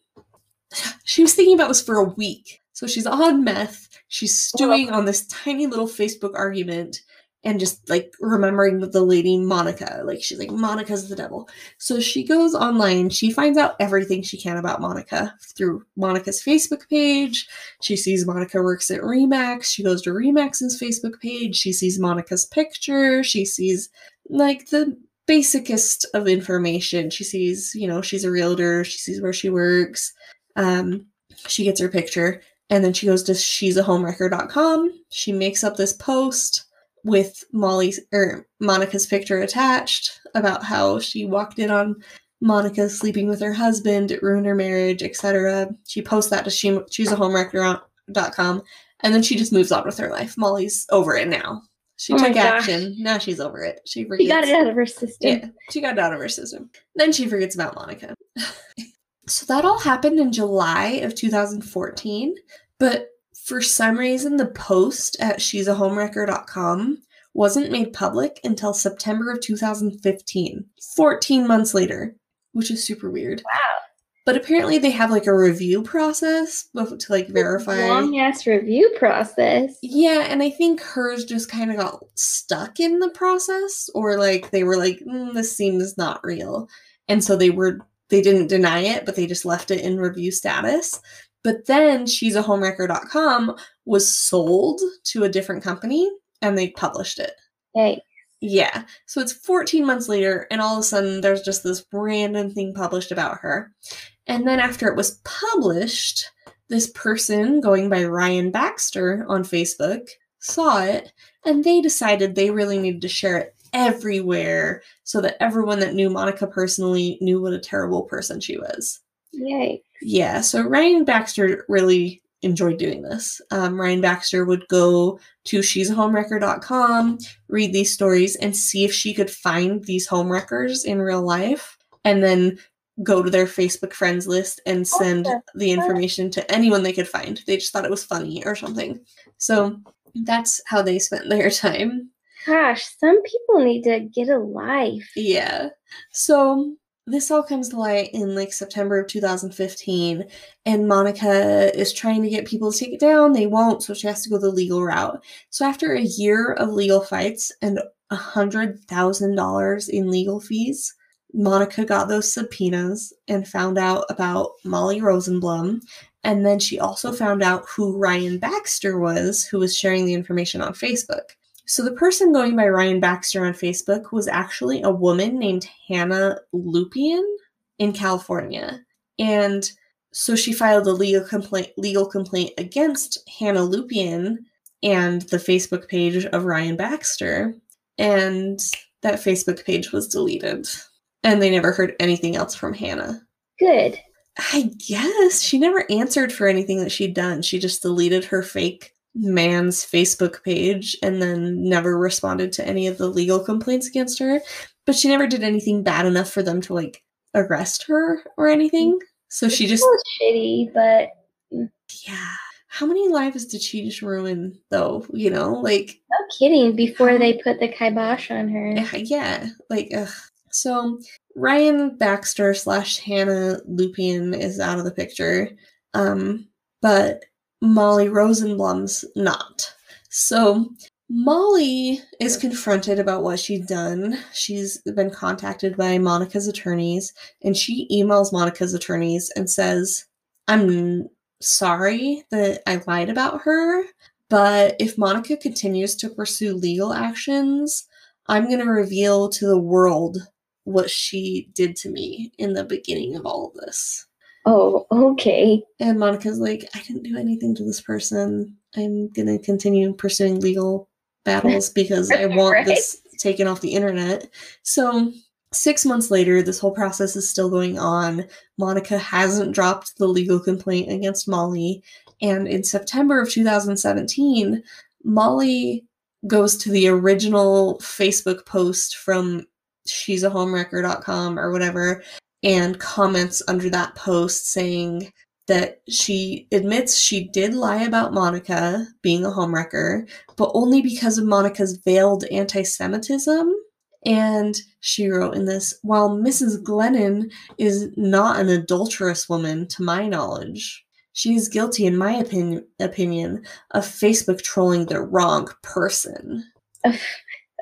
She was thinking about this for a week. So she's on meth. She's oh, stewing on this tiny little Facebook argument and just like remembering the lady Monica. Like she's like, Monica's the devil. So she goes online. She finds out everything she can about Monica through Monica's Facebook page. She sees Monica works at Remax. She goes to Remax's Facebook page. She sees Monica's picture. She sees like the basicest of information. She sees, you know, she's a realtor. She sees where she works. Um, she gets her picture. And then she goes to she's a homewrecker.com. She makes up this post with Molly's or Monica's picture attached about how she walked in on Monica sleeping with her husband, it ruined her marriage, etc. She posts that to she, she's a homewrecker.com and then she just moves on with her life. Molly's over it now. She Oh took action. Now she's over it. She forgets. She got it out of her system. Yeah, she got it out of her system. Then she forgets about Monica. so that all happened in July of 2014, but for some reason the post at she's a homewrecker.com wasn't made public until September of 2015, 14 months later. which is super weird. Wow. But apparently they have like a review process to like verify. Long ass review process. Yeah, and I think hers just kind of got stuck in the process, or like they were like, mm, "This seems not real," and so they were they didn't deny it, but they just left it in review status. But then she's a homewrecker.com was sold to a different company, and they published it. Hey. Yeah, so it's 14 months later, and all of a sudden there's just this random thing published about her. And then after it was published, this person going by Ryan Baxter on Facebook saw it and they decided they really needed to share it everywhere so that everyone that knew Monica personally knew what a terrible person she was. Yay. Yeah, so Ryan Baxter really enjoyed doing this. Um, Ryan Baxter would go to she's a homewrecker.com, read these stories, and see if she could find these homewreckers in real life, and then go to their Facebook friends list and send the the information to anyone they could find. They just thought it was funny or something. So that's how they spent their time. Gosh, some people need to get a life. Yeah. So this all comes to light in like September of 2015, and Monica is trying to get people to take it down. They won't, so she has to go the legal route. So after a year of legal fights and a hundred thousand dollars in legal fees, Monica got those subpoenas and found out about Molly Rosenblum. And then she also found out who Ryan Baxter was, who was sharing the information on Facebook. So the person going by Ryan Baxter on Facebook was actually a woman named Hannah Lupian in California. And so she filed a legal complaint legal complaint against Hannah Lupian and the Facebook page of Ryan Baxter. And that Facebook page was deleted. And they never heard anything else from Hannah. Good. I guess she never answered for anything that she'd done. She just deleted her fake man's Facebook page and then never responded to any of the legal complaints against her. But she never did anything bad enough for them to like arrest her or anything. So she just was shitty, but yeah. How many lives did she just ruin though? You know, like no kidding. Before they put the kibosh on her. yeah, like ugh. So Ryan Baxter slash Hannah Lupian is out of the picture, um, but Molly Rosenblum's not. So Molly is confronted about what she's done. She's been contacted by Monica's attorneys, and she emails Monica's attorneys and says, "I'm sorry that I lied about her." But if Monica continues to pursue legal actions, I'm going to reveal to the world what she did to me in the beginning of all of this. Oh, okay. And Monica's like, I didn't do anything to this person. I'm going to continue pursuing legal battles because I want Right. this taken off the internet. So, six months later, this whole process is still going on. Monica hasn't dropped the legal complaint against Molly. And in September of 2017, Molly goes to the original Facebook post from she's a homewrecker.com or whatever and comments under that post saying that she admits she did lie about Monica being a homewrecker, but only because of Monica's veiled anti Semitism. And she wrote in this while Mrs. Glennon is not an adulterous woman, to my knowledge, she is guilty, in my opinion, opinion of Facebook trolling the wrong person.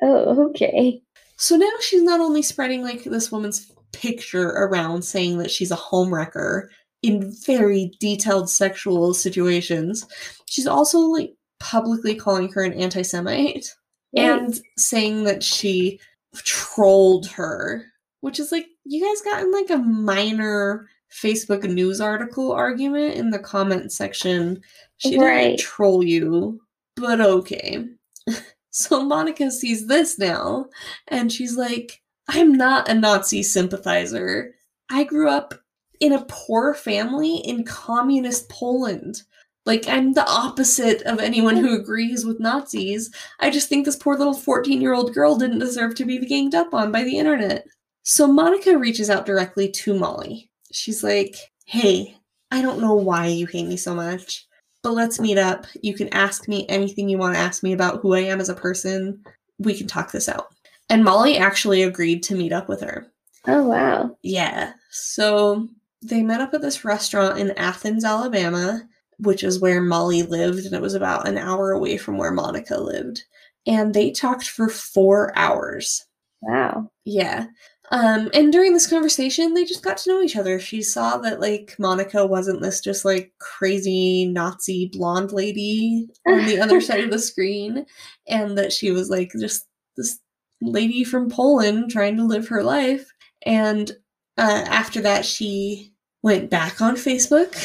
Oh, okay. So now she's not only spreading like this woman's picture around saying that she's a homewrecker in very detailed sexual situations, she's also like publicly calling her an anti Semite and saying that she trolled her, which is like, you guys got in like a minor Facebook news article argument in the comment section. She Right. didn't troll you, but okay. So Monica sees this now and she's like, I'm not a Nazi sympathizer. I grew up in a poor family in communist Poland. Like, I'm the opposite of anyone who agrees with Nazis. I just think this poor little 14 year old girl didn't deserve to be ganged up on by the internet. So Monica reaches out directly to Molly. She's like, Hey, I don't know why you hate me so much, but let's meet up. You can ask me anything you want to ask me about who I am as a person. We can talk this out. And Molly actually agreed to meet up with her. Oh, wow. Yeah. So they met up at this restaurant in Athens, Alabama, which is where Molly lived, and it was about an hour away from where Monica lived. And they talked for four hours. Wow. Yeah. Um, and during this conversation, they just got to know each other. She saw that like Monica wasn't this just like crazy Nazi blonde lady on the other side of the screen, and that she was like just this lady from Poland trying to live her life. And uh, after that, she went back on Facebook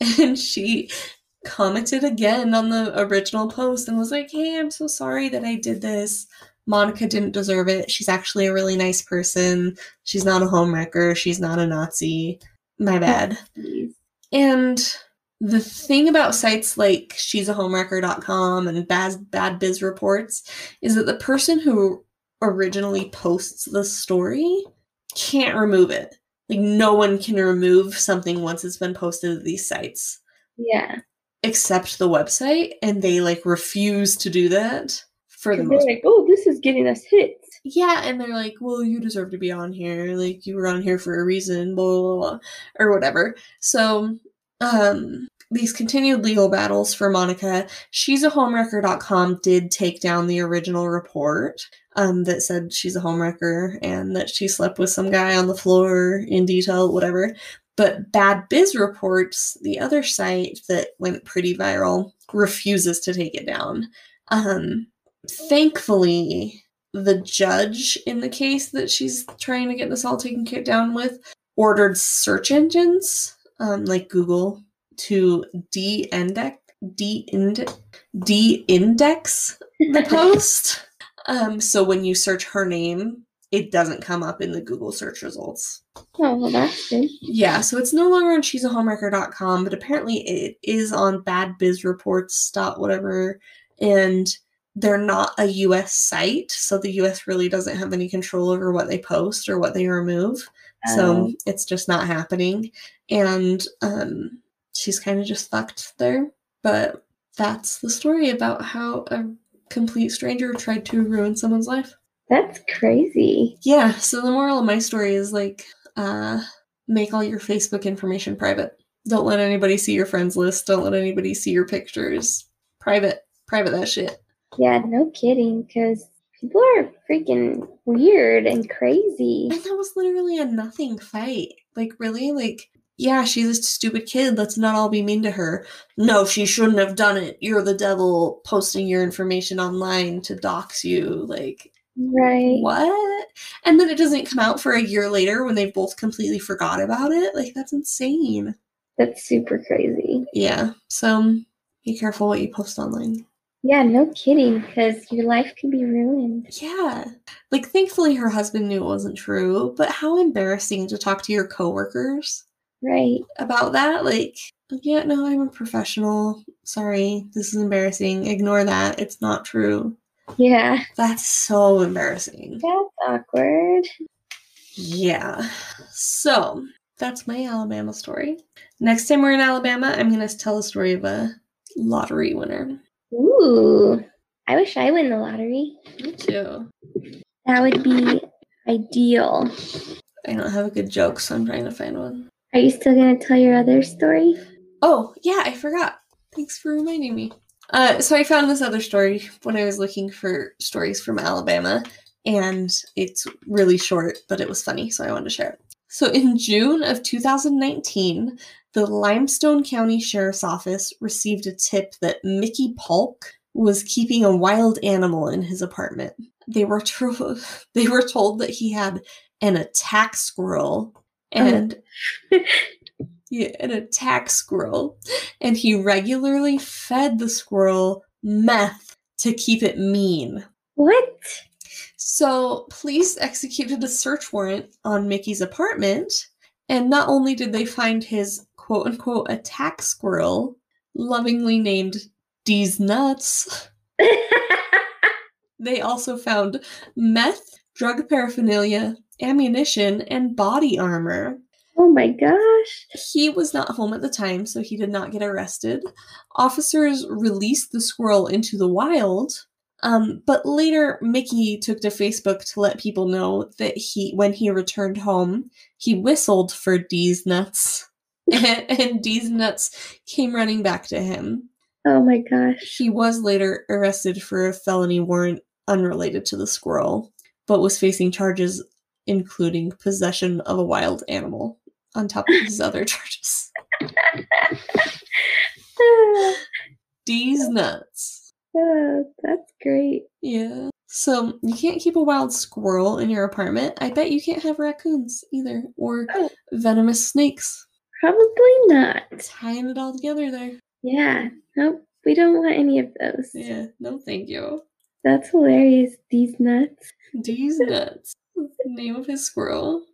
and she commented again on the original post and was like, Hey, I'm so sorry that I did this. Monica didn't deserve it. She's actually a really nice person. She's not a homewrecker. She's not a Nazi. My bad. And the thing about sites like she's a homewrecker.com and bad bad biz reports is that the person who originally posts the story can't remove it. Like no one can remove something once it's been posted to these sites. Yeah. Except the website and they like refuse to do that for the They're most like, oh, this is getting us hits. yeah, and they're like, well, you deserve to be on here. Like, you were on here for a reason, blah, blah, blah, or whatever. So, um, these continued legal battles for Monica. She's a homewrecker.com did take down the original report um, that said she's a homewrecker and that she slept with some guy on the floor in detail, whatever. But Bad Biz Reports, the other site that went pretty viral, refuses to take it down. Um, thankfully, the judge in the case that she's trying to get this all taken down with ordered search engines, um, like Google, to de-index, de-ind- de-index the post. Um, so when you search her name, it doesn't come up in the Google search results. Oh, well, that's good. Yeah, so it's no longer on she's a homewrecker.com, but apparently it is on bad biz reports dot whatever, and they're not a US site, so the US really doesn't have any control over what they post or what they remove. So Oh. it's just not happening. And um she's kind of just fucked there. But that's the story about how a complete stranger tried to ruin someone's life. That's crazy. Yeah, so the moral of my story is like, uh, make all your Facebook information private. Don't let anybody see your friends list. Don't let anybody see your pictures. Private, private that shit. Yeah, no kidding, because people are freaking weird and crazy. And that was literally a nothing fight. Like, really? Like, yeah, she's a stupid kid. Let's not all be mean to her. No, she shouldn't have done it. You're the devil posting your information online to dox you. Like, Right. what? And then it doesn't come out for a year later when they've both completely forgot about it. Like, that's insane. That's super crazy. Yeah. So be careful what you post online. Yeah, no kidding, because your life could be ruined. Yeah. Like thankfully her husband knew it wasn't true, but how embarrassing to talk to your coworkers Right. about that. Like, yeah, no, I'm a professional. Sorry, this is embarrassing. Ignore that. It's not true. Yeah. That's so embarrassing. That's awkward. Yeah. So that's my Alabama story. Next time we're in Alabama, I'm going to tell a story of a lottery winner. Ooh. I wish I win the lottery. Me too. That would be ideal. I don't have a good joke, so I'm trying to find one. Are you still going to tell your other story? Oh, yeah, I forgot. Thanks for reminding me. Uh, so I found this other story when I was looking for stories from Alabama, and it's really short, but it was funny, so I wanted to share it. So in June of 2019, the Limestone County Sheriff's Office received a tip that Mickey Paulk was keeping a wild animal in his apartment. They were they were told that he had an attack squirrel Uh-huh. and yeah, an attack squirrel, and he regularly fed the squirrel meth to keep it mean. What? So, police executed a search warrant on Mickey's apartment, and not only did they find his quote unquote attack squirrel, lovingly named Deez Nuts, they also found meth, drug paraphernalia, ammunition, and body armor. oh my gosh. He was not home at the time, so he did not get arrested. Officers released the squirrel into the wild, Um, but later, Mickey took to Facebook to let people know that he, when he returned home, he whistled for Deez nuts, and, and Deez nuts came running back to him. Oh my gosh. He was later arrested for a felony warrant unrelated to the squirrel, but was facing charges including possession of a wild animal on top of his other charges. Deez nuts. Oh, that's great. Yeah. So you can't keep a wild squirrel in your apartment. I bet you can't have raccoons either, or Oh. venomous snakes. Probably not. Tying it all together there. Yeah. Nope. We don't want any of those. Yeah. No, thank you. That's hilarious. These nuts. Deez nuts. The name of his squirrel.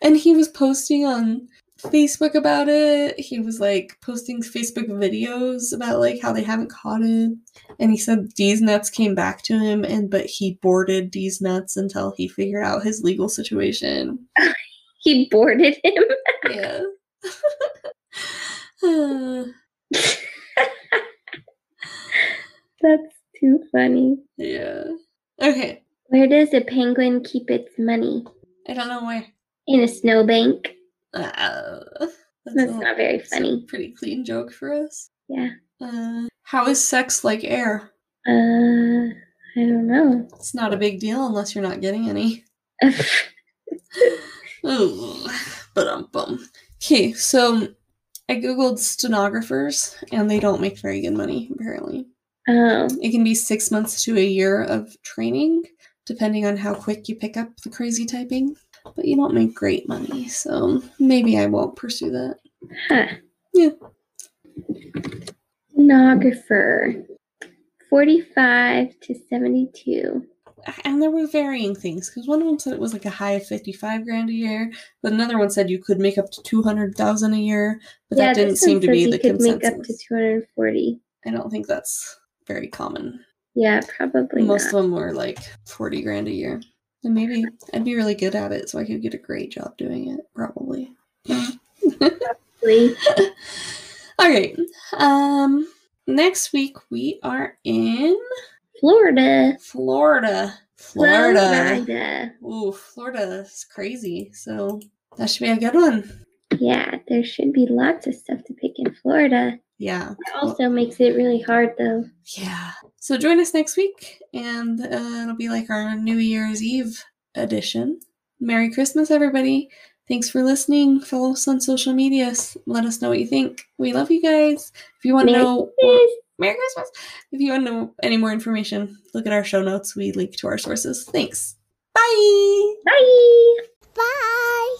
And he was posting on Facebook about it. He was like posting Facebook videos about like how they haven't caught it. And he said Deez nuts came back to him and but he boarded Deez nuts until he figured out his legal situation. He boarded him. Yeah. Uh, That's too funny. yeah. Okay. Where does a penguin keep its money? I don't know where. In a snowbank. Uh, That's a- not very that's funny. pretty clean joke for us. Yeah. Uh, how is sex like air? Uh, I don't know. It's not a big deal unless you're not getting any. Ooh, but um bum. Okay, so I googled stenographers and they don't make very good money, apparently. Oh, It can be six months to a year of training, depending on how quick you pick up the crazy typing. But you don't make great money, so maybe I won't pursue that. huh. Yeah. Stenographer. 45 to 72. And there were varying things, because one of them said it was like a high of 55 grand a year, but another one said you could make up to 200,000 a year, but that didn't seem to be you the could consensus. make up to 240. I don't think that's very common. Yeah, probably Most not. of them were like 40 grand a year. And maybe I'd be really good at it so I could get a great job doing it, probably. Probably. All right. Um next week we are in Florida. Florida. Florida. Florida. Ooh, Florida is crazy. So that should be a good one. Yeah, there should be lots of stuff to pick in Florida. Yeah. It also makes it really hard though. Yeah. So join us next week, and uh, it'll be like our New Year's Eve edition. Merry Christmas, everybody. Thanks for listening. Follow us on social media. Let us know what you think. We love you guys. If you want to know, Christmas. Merry Christmas. If you want to know any more information, look at our show notes. We link to our sources. Thanks. Bye. Bye. Bye.